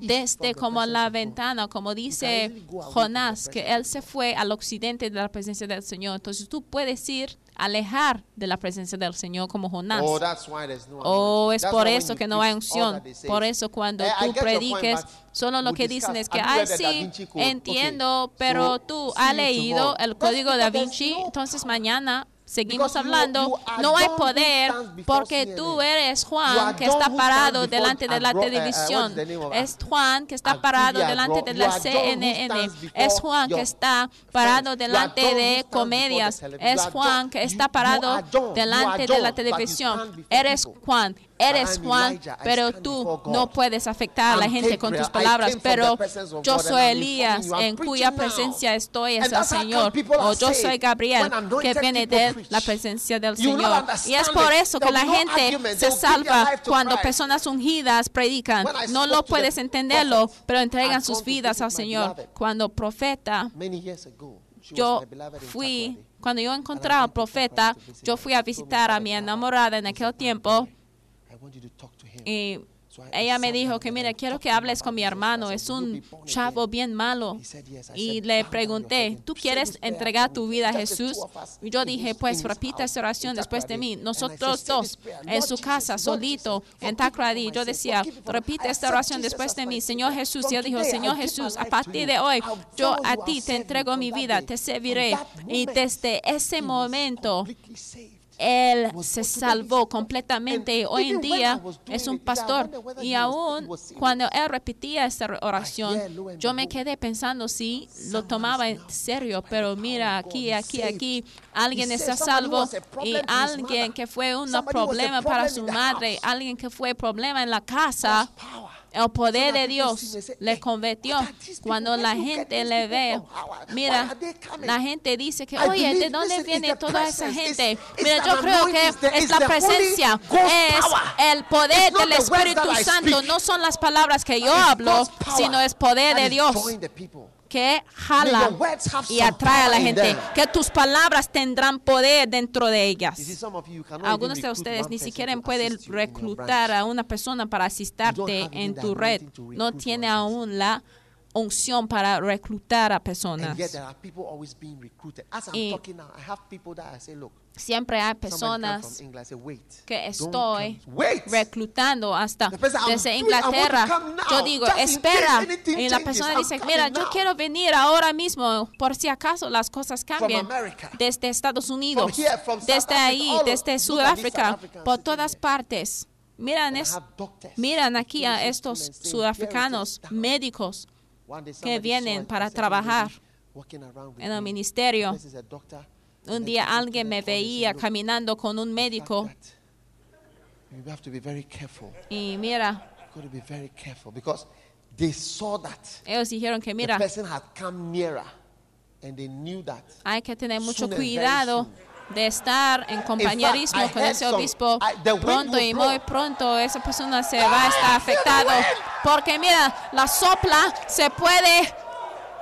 desde como la ventana, como dice Jonás, que él se fue al occidente de la presencia del Señor. Entonces tú puedes ir alejar de la presencia del Señor como Jonás. Oh, that's why there's no O anointing. es That's por eso que no hay unción. Por eso cuando "Eh, I tú point, prediques, solo lo que dicen es que, ay, Da sí, entiendo, Okay. pero So, tú has leído tomorrow. el código da because there's Vinci, no entonces mañana seguimos hablando. No hay poder porque tú eres Juan que está parado delante de la eh, eh, televisión. Es Juan que está parado delante de la CNN. Es Juan que está parado delante de comedias. Es Juan que está parado delante de la televisión. Eres. Juan. Eres Juan, pero tú no puedes afectar a la gente con tus palabras, pero yo soy Elías en cuya presencia estoy es el Señor. O yo soy. Gabriel que viene de la presencia del Señor. Y es por eso que la gente se salva cuando personas ungidas predican. No lo puedes the entenderlo, pero entregan sus vidas al Señor. Cuando profeta Many years ago, she was yo fui, cuando yo encontré al profeta, yo fui a visitar a "Father, mi enamorada en aquel tiempo y ella me dijo que mira, quiero que hables con mi hermano, es "Will you un chavo again?" bien malo. Y le "Bow down pregunté, ¿tú quieres entregar tu me." vida a Jesús? Y yo dije, pues repita esta oración después de mí. Nosotros said, "Say dos en su casa, solito, en Takradi. Yo decía, repite esta oración después de mí. Señor Jesús, yo digo, today, Señor Jesús, a partir de hoy, yo a ti te entrego mi vida, te serviré. Y desde ese momento. Él se salvó completamente. hoy en día es un pastor. Y aún cuando él repetía esta oración, yo me quedé pensando si lo tomaba en serio, pero power mira, aquí, aquí, aquí, alguien está salvo y alguien que fue un problema para su madre, alguien que fue problema en la casa. El poder de people Dios le "Hey, convirtió. Cuando la gente le ve, mira, la gente dice que, oye, ¿de dónde viene toda esa gente? Mira, yo creo que es la presencia, es el poder del Espíritu Santo. No son las palabras que yo hablo, sino es poder de Dios. Que jala y atrae a la gente. Que tus palabras tendrán poder dentro de ellas. Algunos de ustedes ni siquiera pueden reclutar a una persona para asistarte en tu red. No tiene aún la unción para reclutar a personas. Y Siempre hay personas que estoy reclutando hasta desde Inglaterra. Yo digo, espera. Y la persona dice, mira, yo now." quiero venir ahora mismo por si acaso las cosas cambian. Desde Estados Unidos, desde ahí, desde Sudáfrica, por todas partes. Miran, es, miran aquí a estos sudafricanos, médicos que vienen para trabajar "Lady walking around with en el ministerio. This is a doctor." Un día alguien me veía said, "Look, caminando con un médico that You have to be very careful. y mira, You've got to be very careful because they saw that ellos dijeron que mira, person had come nearer and they knew that. hay que tener mucho cuidado. De estar en compañerismo I con ese some- obispo I- the wind pronto y muy pronto esa persona se va a estar I afectado. porque mira la sopla se puede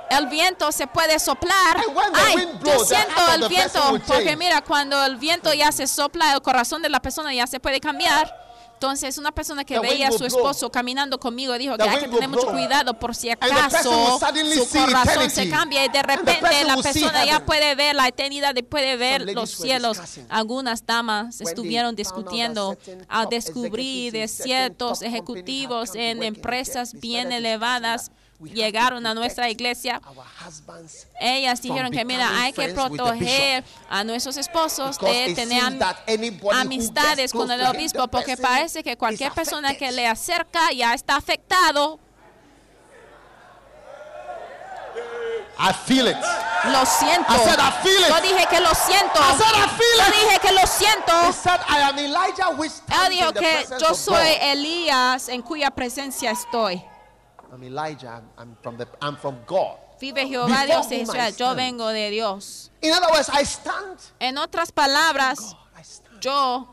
el viento se puede soplar. Ay wind yo blows, the siento el viento porque mira cuando el viento ya se sopla el corazón de la persona ya se puede cambiar entonces una persona que veía a su esposo caminando conmigo dijo que hay wind que tener mucho cuidado por si acaso su corazón se cambia y de repente la persona ya puede ver la eternidad y puede ver los cielos. Algunas damas estuvieron discutiendo al descubrir de ciertos ejecutivos en empresas bien elevadas llegaron a nuestra iglesia. Ellas dijeron que mira, hay que proteger a nuestros esposos de tener amistades con el obispo porque parece que cualquier persona que le acerca ya está afectado. I feel it. Lo siento. I said, I feel it. Yo dije que lo siento. I said, I feel Yo dije que lo siento. He said, I am Elijah which Él dijo que yo soy. Elías en cuya presencia estoy. I'm Elijah. I'm, I'm from the I'm from God. Vive Jehová Before Dios Israel. Yo vengo de Dios. In other words, I stand. En otras palabras, God, yo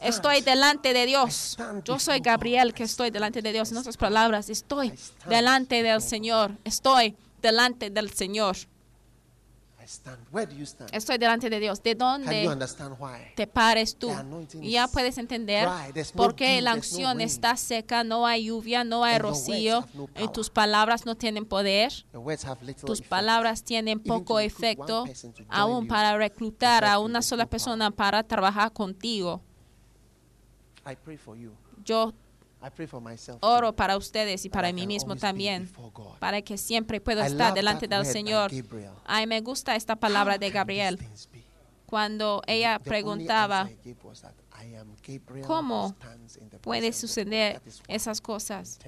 estoy delante de Dios. Yo soy Gabriel que estoy delante de Dios. En otras palabras, estoy delante del Señor. Estoy delante del Señor. Stand. Where do you stand? Estoy delante de Dios. ¿De dónde understand why? te pares tú? Ya puedes entender por qué la there's no está seca, no hay lluvia, no hay rocío, no y tus palabras no tienen poder. Your words have little Tus palabras tienen poco efecto, aún para reclutar a una sola persona para trabajar contigo. I pray for you. Yo Oro para ustedes y para mí mismo también, para que siempre pueda estar delante del Señor. Ay, me gusta esta palabra de Gabriel. Cuando ella preguntaba, ¿cómo puede suceder esas cosas?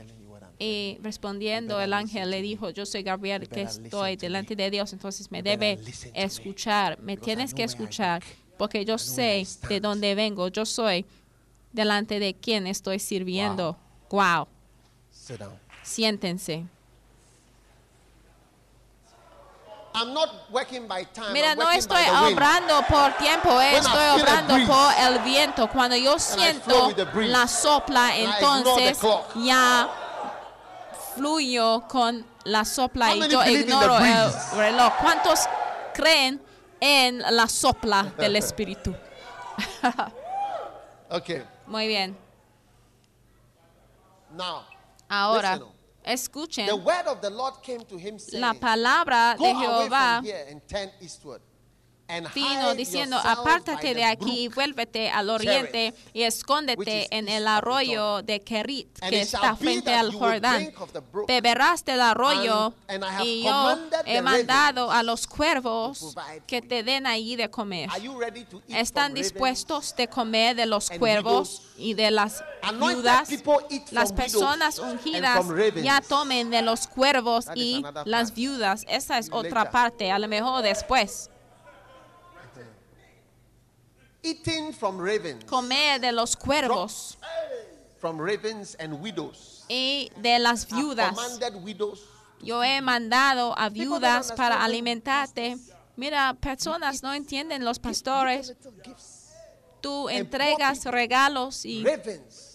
Y respondiendo el ángel le dijo, yo soy Gabriel que estoy to delante de Dios, entonces me debe escuchar, me tienes que escuchar, porque yo sé de dónde vengo, yo soy delante de quien estoy sirviendo. Wow, Sit down. siéntense. I'm not working by time. Mira, I'm no estoy obrando por tiempo, eh, estoy obrando por el viento. Cuando yo siento breeze, la sopla, entonces ya fluyo con la sopla y yo ignoro el reloj. ¿Cuántos creen en la sopla del espíritu? Okay. Muy bien. Now, Ahora, listen. escuchen. the word of the Lord came to him saying, La palabra de Jehová hide diciendo, apártate de aquí y vuélvete al oriente y escóndete en el arroyo de Kerit que está frente al Jordán. Beberás del arroyo y yo he mandado a los cuervos que te den allí de comer. Are you ready to eat ¿Están dispuestos de comer de los cuervos y de las viudas? Las personas ungidas ya tomen de los cuervos y las viudas. Esa es otra parte, a lo mejor después. Eating from ravens. Comer de los cuervos From ravens and widows. y de las viudas. Yo he mandado a viudas para alimentarte. Mira, personas no entienden los pastores. Tú entregas regalos y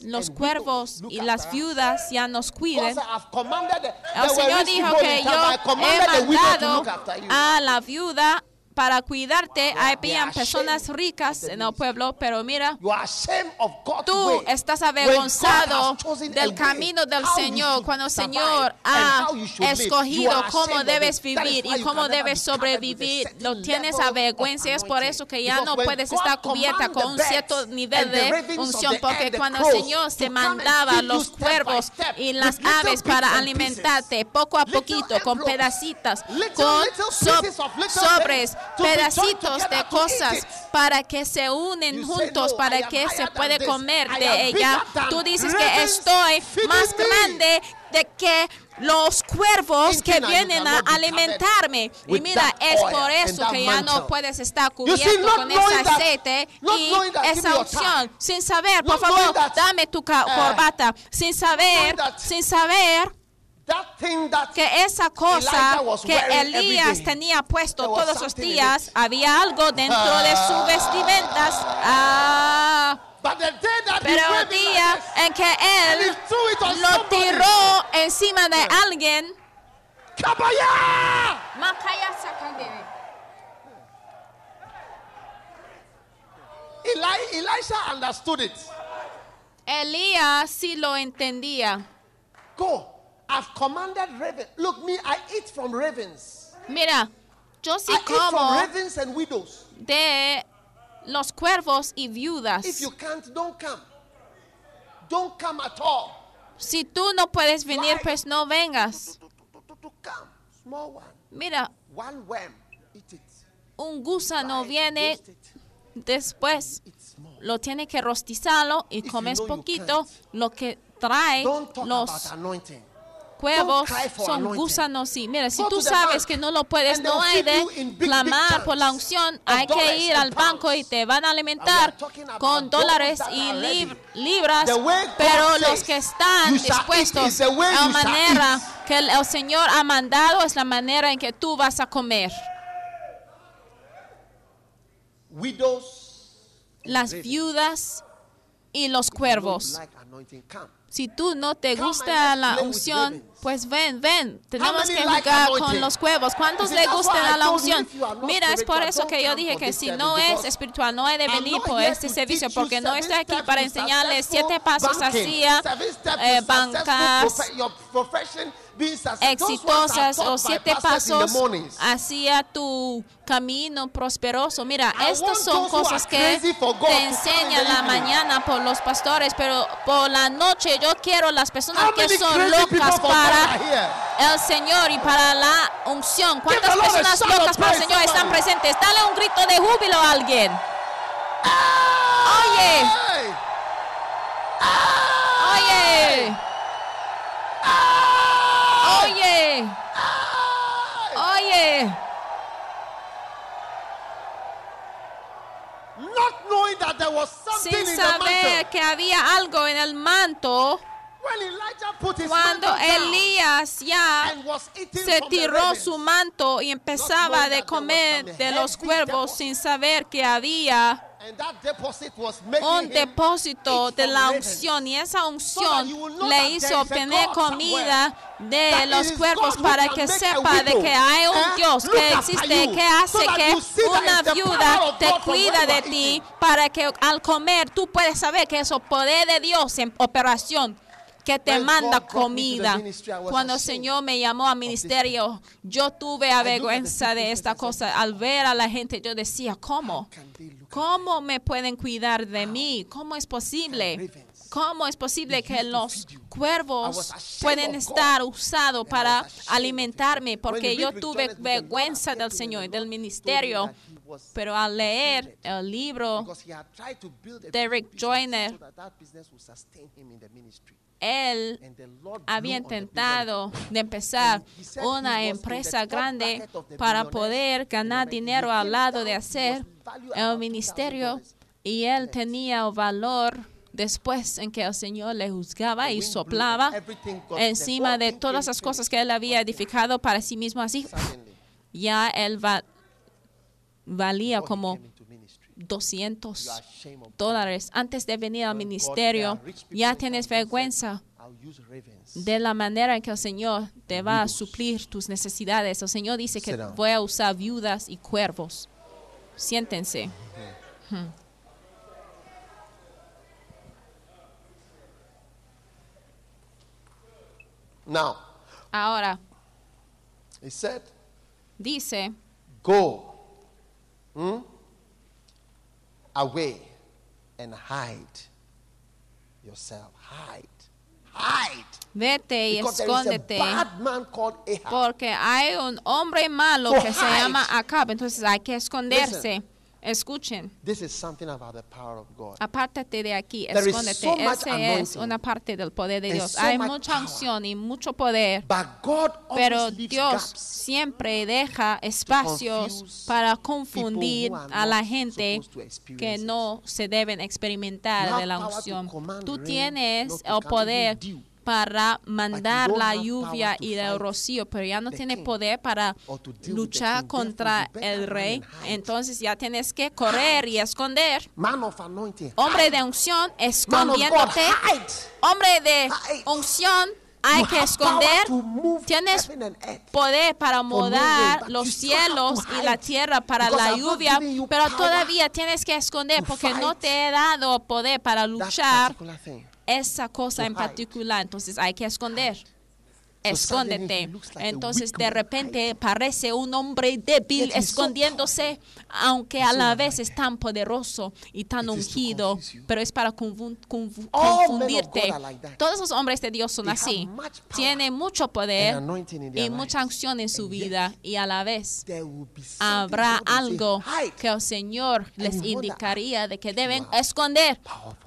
los cuervos y las viudas ya nos cuiden. El Señor dijo que yo he mandado a la viuda para cuidarte. Habían personas ricas en el pueblo, pero mira, tú estás avergonzado del camino del Señor cuando el Señor ha escogido cómo debes vivir y cómo debes sobrevivir. Lo tienes level of avergüenza y es por eso que ya no puedes estar cubierta con un cierto nivel de unción, porque cuando el Señor and mandaba los cuervos y las aves para alimentarte poco a poquito con pedacitas, con so- sobres, pedacitos de cosas para que se unen juntos, "No, I para que se puede comer de ella. Tú dices que estoy más me." grande de que los cuervos que vienen a alimentarme. Y mira, es por eso que ya no puedes estar cubierto con ese aceite y esa tie. Sin saber, por favor, dame tu eh, corbata. Sin saber, sin saber que esa cosa que Elías tenía puesto todos los días, había algo dentro de sus vestimentas. Ah, But the day that he pero el día en que él lo somebody. tiró encima de alguien, Elisha understood it. Elías sí lo entendía. Go. I've commanded ravens. Look, me, I eat from ravens. Mira, yo sí I eat from como ravens and widows. de los cuervos y viudas. If you can't, don't come. Don't come at all. Si tú no puedes venir, Why? pues no vengas. Come. Small one. Mira, One worm. Eat it. un gusano it, viene después, lo tiene que rostizarlo y comes poquito. Lo que trae los for son gusanos. Y mira, si tú sabes que no lo puedes, no hay de clamar por la unción. Hay que ir al banco y te van a alimentar con dólares y lib- libras. Pero los que están dispuestos a shall manera que el, Señor ha mandado es la manera en que tú vas a comer. Las viudas y los cuervos. Si tú no te gusta la unción. Pues ven, ven. Tenemos que jugar con los cuervos. ¿Cuántos le gusta la unción? Mira, es por eso que yo dije que si no es espiritual, no he de venir por este servicio porque no estoy aquí para enseñarles siete pasos hacia eh, bancas exitosas o siete pasos hacia tu camino prosperoso. Mira, estas son cosas que te enseñan la mañana por los pastores, pero por la noche yo quiero las personas que son locas para el Señor y para la unción. ¿Cuántas personas locas para el Señor están presentes? Dale un grito de júbilo a alguien. Oye, oye, oye, oye. Not knowing that there was something Sin in the saber que había algo en el manto. When Elijah put his cuando Elías ya se tiró su manto y empezaba de comer de los cuervos sin saber que había and that deposit was making un depósito de la unción y esa unción le hizo obtener comida de los who para que sepa de que hay un eh, Dios que existe que hace que una viuda te cuida de ti para que al comer tú puedes saber que es el poder de Dios en operación que te manda comida. Cuando el Señor me llamó al ministerio, yo tuve avergüenza de esta cosa. Al ver a la gente, yo decía, ¿cómo? ¿Cómo me pueden cuidar de mí? ¿Cómo es posible? ¿Cómo es posible que los cuervos pueden estar usados para alimentarme? Porque yo tuve vergüenza del Señor y del ministerio. Pero al leer el libro, a big business Joyner, él había intentado de empezar una empresa grande para poder ganar dinero al lado de hacer el ministerio $2,000. y él tenía el valor después en que el Señor le juzgaba y soplaba encima de todas las cosas que él había edificado para sí mismo así. Ya él va- valía como 200 you are ashamed of dólares antes de venir al ministerio. Ya tienes vergüenza de la manera en que el Señor te va a suplir tus necesidades. El Señor dice que voy a usar viudas y cuervos. Siéntense. Now, Ahora, he said, dice, Go hmm, away and hide yourself. Hide. Hide. vete y Because there is a escóndete. bad man called Ahab. Porque hay un hombre malo So que se llama Acab. Entonces hay que esconderse. Escuchen. This is something about the power of God. Apártate de aquí, There escóndete. so Esa es una parte del poder de Dios. so Hay much mucha unción y mucho poder. But God Pero Dios siempre deja espacios para confundir a la gente que no se deben experimentar de la unción. Tú tienes el poder. Para mandar la lluvia y el rocío, pero ya no tienes poder para luchar contra el rey. Entonces ya tienes que correr y esconder. Hombre de unción, escondiéndote. Hombre de unción, hay que esconder. Tienes poder para mudar los cielos y la tierra para la lluvia, pero todavía tienes que esconder porque no te he dado poder para luchar. Esa cosa en particular. Entonces hay que esconder. Escóndete. Entonces de repente parece un hombre débil escondiéndose, aunque a la vez es tan poderoso y tan ungido, pero es para of confundirte. Todos los hombres de Dios son así. Tienen mucho poder y mucha unción en su vida y a la vez habrá algo que el Señor les indicaría de que deben esconder.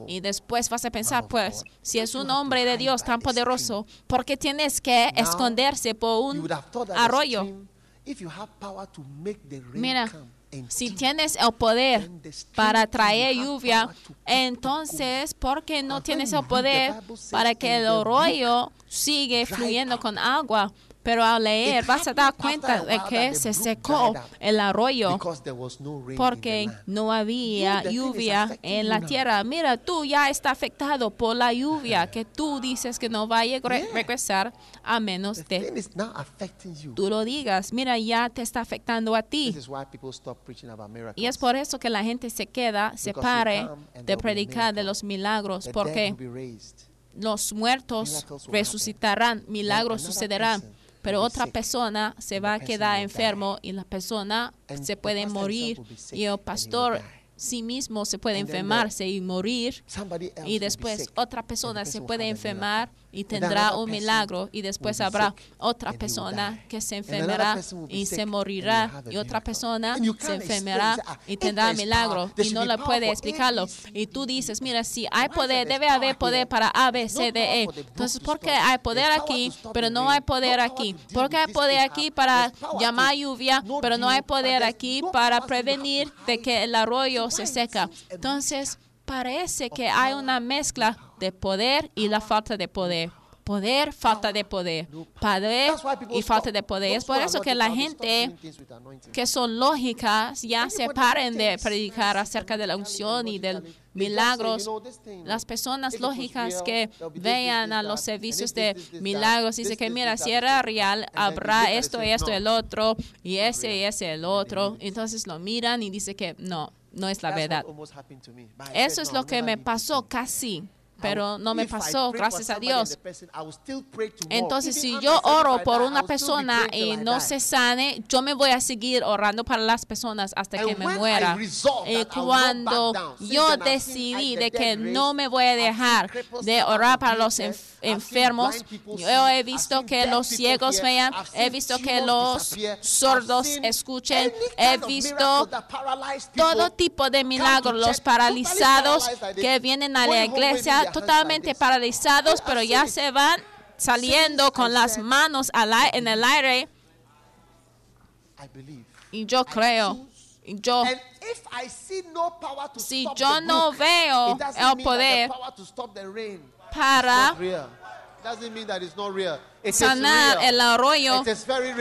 Y después vas a pensar, pues, si es un hombre de Dios tan poderoso, ¿por qué tienes que esconderse por un arroyo? Mira, si tienes el poder para traer lluvia, entonces, ¿por qué no tienes el poder para que "And el arroyo dried fluyendo up." con agua? Pero al leer vas a dar cuenta de que se secó el arroyo porque no había lluvia en la tierra. Mira, tú ya está afectado por la lluvia que tú dices que no va a regresar a menos de tú lo digas. Mira, ya te está afectando a ti. This is why people stop preaching about miracles. Y es por eso que la gente se queda, se pare de predicar de los milagros, porque los muertos resucitarán, milagros sucederán. Pero otra persona se va a quedar enfermo y la persona se puede morir y el pastor sí mismo se puede enfermarse y morir y después otra persona person se puede enfermar. Y tendrá un milagro y después habrá otra persona que se enfermará y se morirá y otra persona se enfermará ah, y tendrá milagro y no le puede explicarlo y tú dices mira si hay poder debe haber poder para A B C D E. entonces to ¿por qué hay poder aquí pero no hay poder aquí ¿por qué hay poder aquí para llamar lluvia pero no hay poder aquí para prevenir de que el arroyo se seca entonces parece que hay una mezcla de poder y la falta de poder. Poder, falta de poder. Poder y falta de poder. Es por eso que la gente que son lógicas ya se paren de predicar acerca de la unción y de logically. They just say, milagros. Las personas lógicas que vean a los servicios de milagros, that, dice this, que mira, si era real, habrá esto y esto, el otro, y ese y ese, el otro. Entonces lo miran y dice que no, no es la verdad. Eso es lo que me pasó casi, pero no me pasó, gracias a Dios. Entonces, si yo 75, oro por una persona y no se sane, yo me voy a seguir orando para las personas hasta que me muera. Y not cuando yo decidí de que no me voy a dejar de orar para los enfermos, yo he visto que los ciegos vean, he visto que los sordos escuchen, he visto todo tipo de milagros, los paralizados que vienen a la iglesia totalmente paralizados, pero ya se van saliendo con las manos en el aire. Y yo creo, y yo Si yo no veo el poder para. Doesn't mean that it's not real. It is sanar real. el arroyo.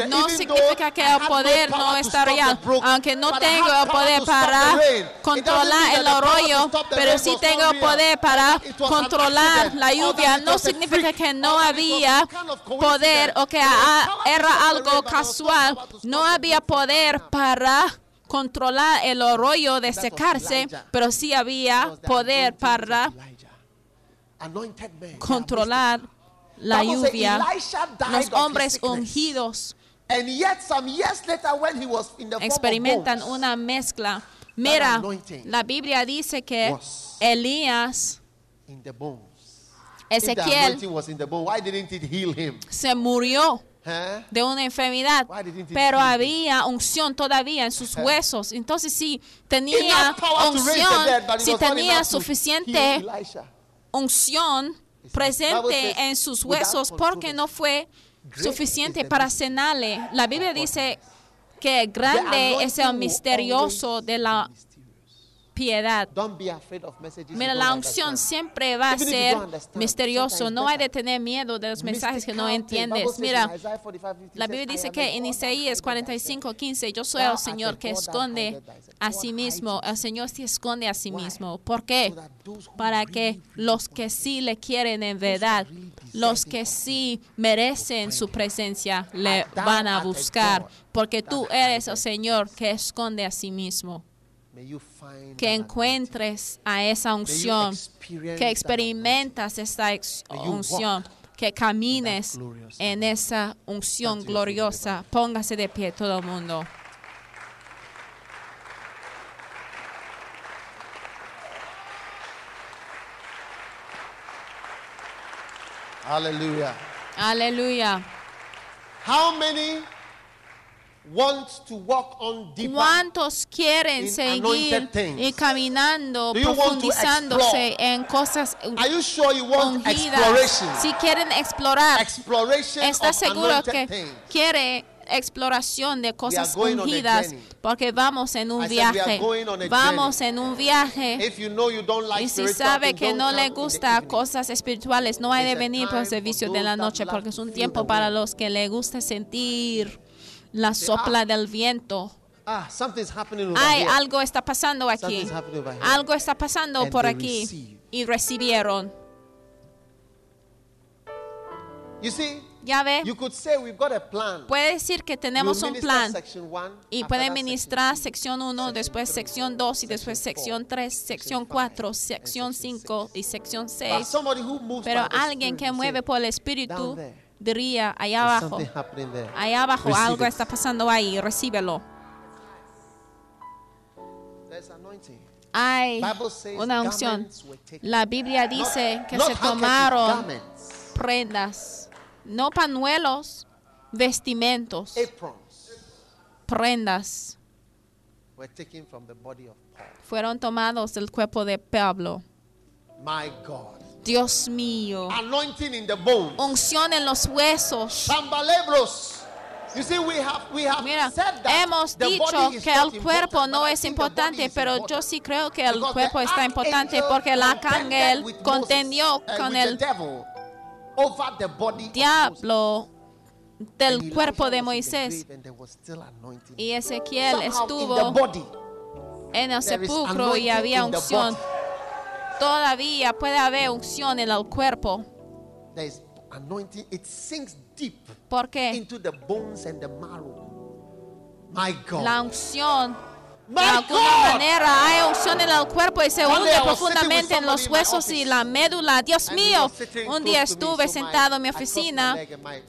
No significa que el poder no está real, aunque no tengo el poder para controlar el arroyo, pero sí tengo el poder para controlar la lluvia. No significa que no había poder o que era algo casual. No había poder para controlar el arroyo de secarse, pero sí había poder para controlar. La lluvia. Los hombres ungidos And yet some years later when he was in the form of experimentan una mezcla. Mira, la Biblia dice que Elías, in the bones. If the Ezequiel, se murió de una enfermedad, pero había unción todavía en sus huesos. Entonces, si tenía unción, si tenía suficiente unción presente en sus huesos, porque no fue suficiente para cenarle. La Biblia dice que grande es el misterioso de la. Piedad. Mira, la unción siempre va a ser misterioso. No hay de tener miedo de los mensajes que no entiendes. Mira, in Isaiah 45, 50, la Biblia "I dice que en Isaías hideth thyself." 45, 15, yo soy el Señor que esconde a sí mismo. El. Señor se esconde a sí mismo. ¿Por qué? Para que los que sí le quieren en verdad, los que sí merecen su presencia, le van a buscar. Porque tú eres el Señor que esconde a sí mismo. Que encuentres a esa unción, que experimentas you unción, que camines en esa unción gloriosa. Póngase de pie todo el mundo. Hallelujah. Aleluya. How many want to walk on deeper? ¿Cuántos quieren in seguir y caminando, profundizándose en cosas Are you sure you want ungidas? exploration? Si quieren explorar, Exploration ¿está of seguro que things. quiere exploración de cosas ungidas porque vamos en un viaje. Vamos en un viaje. If you know you don't like Y si sabe que no le gusta cosas espirituales, no hay de venir por el servicio de la noche porque es un tiempo para los que le gusta sentir la sopla "Ah, del viento. Ah, something's happening over Ay, here. algo está pasando aquí. Algo está pasando And por aquí. Y recibieron. You see, Ya ve, you could say we've got a plan. puede decir que tenemos un plan. Y puede ministrar sección 1, section después sección 2 y después sección four, 3, section sección five, 4, and sección section 5 six. y sección But 6. somebody who moves Pero alguien que mueve por el "Down Espíritu diría, allá abajo, allá abajo Receive algo it. está pasando ahí, recíbelo. Hay una unción. La Biblia dice que Not se tomaron prendas, no pañuelos, vestimentos, aprons prendas were taken from the body of Paul. fueron tomados del cuerpo de Pablo. My God. Dios mío. Anointing in the. Unción en los huesos. You see, we have, we have Mira, said that hemos the dicho body is que el cuerpo no es importante, pero yo sí creo que el Because cuerpo está importante porque el contended arcángel with Moses, contendió uh, con the el over the body diablo del cuerpo de Moisés. Y Ezequiel Somehow estuvo en el sepulcro y había unción. Todavía puede haber unción en el cuerpo. There is anointing. It sinks deep Porque into the bones and the marrow. My God. la unción, de alguna manera, hay unción en el cuerpo y se hunde profundamente en los huesos y la médula. Dios mío, un día estuve sentado en mi oficina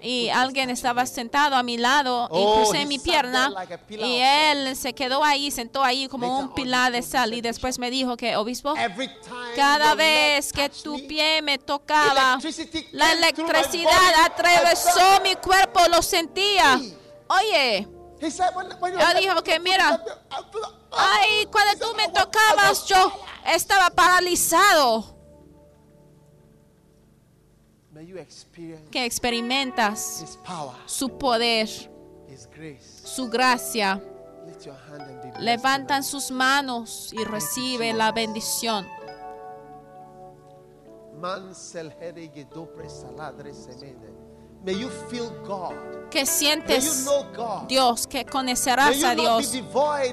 y alguien estaba sentado a mi lado y Oh, crucé he mi pierna y él se quedó ahí, sentó ahí como un pilar de sal y después me dijo que, obispo, Every time cada vez que tu pie me tocaba, electricity la electricidad atravesó mi cuerpo, lo sentía. Oye, Él dijo que, mira, ay, cuando tú me tocabas, yo estaba paralizado. Que experimentas su poder, su gracia. Levantan sus manos y recibe la bendición. May you feel God. Que May you sientes know God. Dios, que May conocerás you a not be Dios.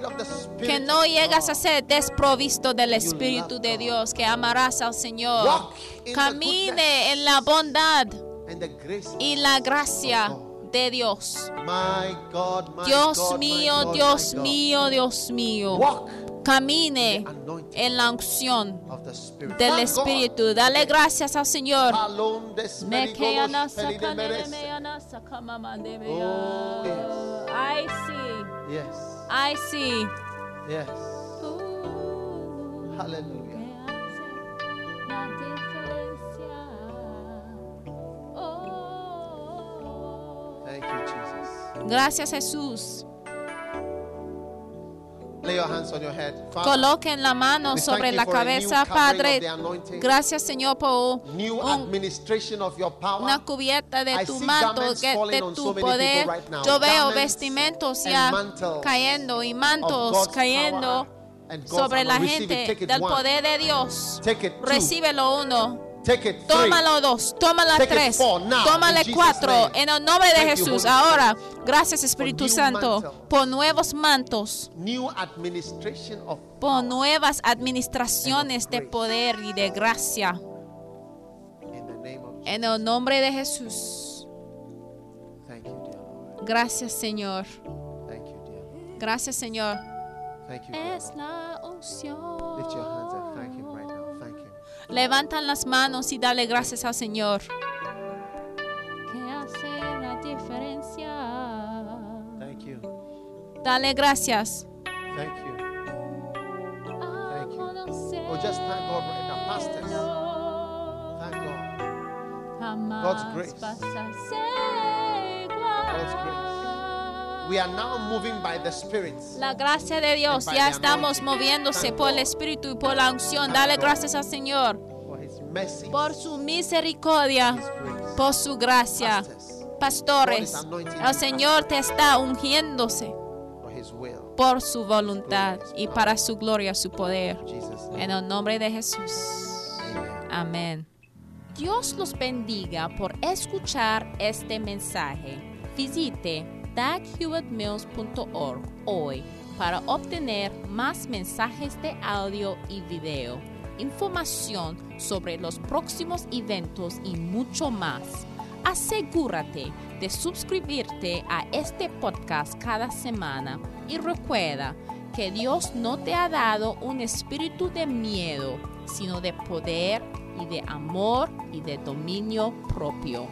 of the Que no llegas a ser desprovisto del Espíritu de. Dios, que amarás al Señor. Walk Camine en la bondad and the grace y la gracia de Dios. My God, my Dios God, my mío, God, Dios mío, Dios mío. Walk Camine en la unción del. Espíritu. Dale gracias al Señor. Alone this Me many queana golos, peli de sakane meres. me ana sakama de me ya. yes. I see, Yes, I see. yes. Hallelujah. que hace la diferencia. Oh. Thank you, Jesus. Gracias Jesús. Lay your hands on your head. Father, Coloquen la mano sobre la cabeza, Padre. Gracias Señor por new un administration of your power. una cubierta de I tu manto, de tu so poder. right. Yo veo vestimentos ya cayendo y mantos cayendo sobre la gente del poder de Dios. Take it two. Recíbelo uno. Take it. Tómalo dos, tómala Take it tres, four now, tómale cuatro name. en el nombre de Thank Jesús. Ahora, gracias Espíritu Santo por nuevos mantos, New administration of por nuevas administraciones de poder y de gracia. in the name of Jesus. En el nombre de Jesús. Thank you, dear Lord. Gracias Señor. Thank you, dear Lord. Gracias Señor. Thank you, dear Es la unción. Levantan las manos y dale gracias al Señor. Que hace la diferencia. Thank you. Dale gracias. Thank you. Thank you. Oh, just thank God right now. Pastors, thank God. God's grace. God's grace. We are now moving by the Spirit. La gracia de Dios, ya estamos moviéndose por el. Espíritu y por la unción. Dale gracias al Señor por su misericordia, por su gracia. Pastores, el Señor te está ungiéndose por su voluntad y para su gloria, su poder. En el nombre de Jesús. Amén. Dios los bendiga por escuchar este mensaje. Visite daghewittmills.org hoy para obtener más mensajes de audio y video, información sobre los próximos eventos y mucho más. Asegúrate de suscribirte a este podcast cada semana y recuerda que Dios no te ha dado un espíritu de miedo, sino de poder y de amor y de dominio propio.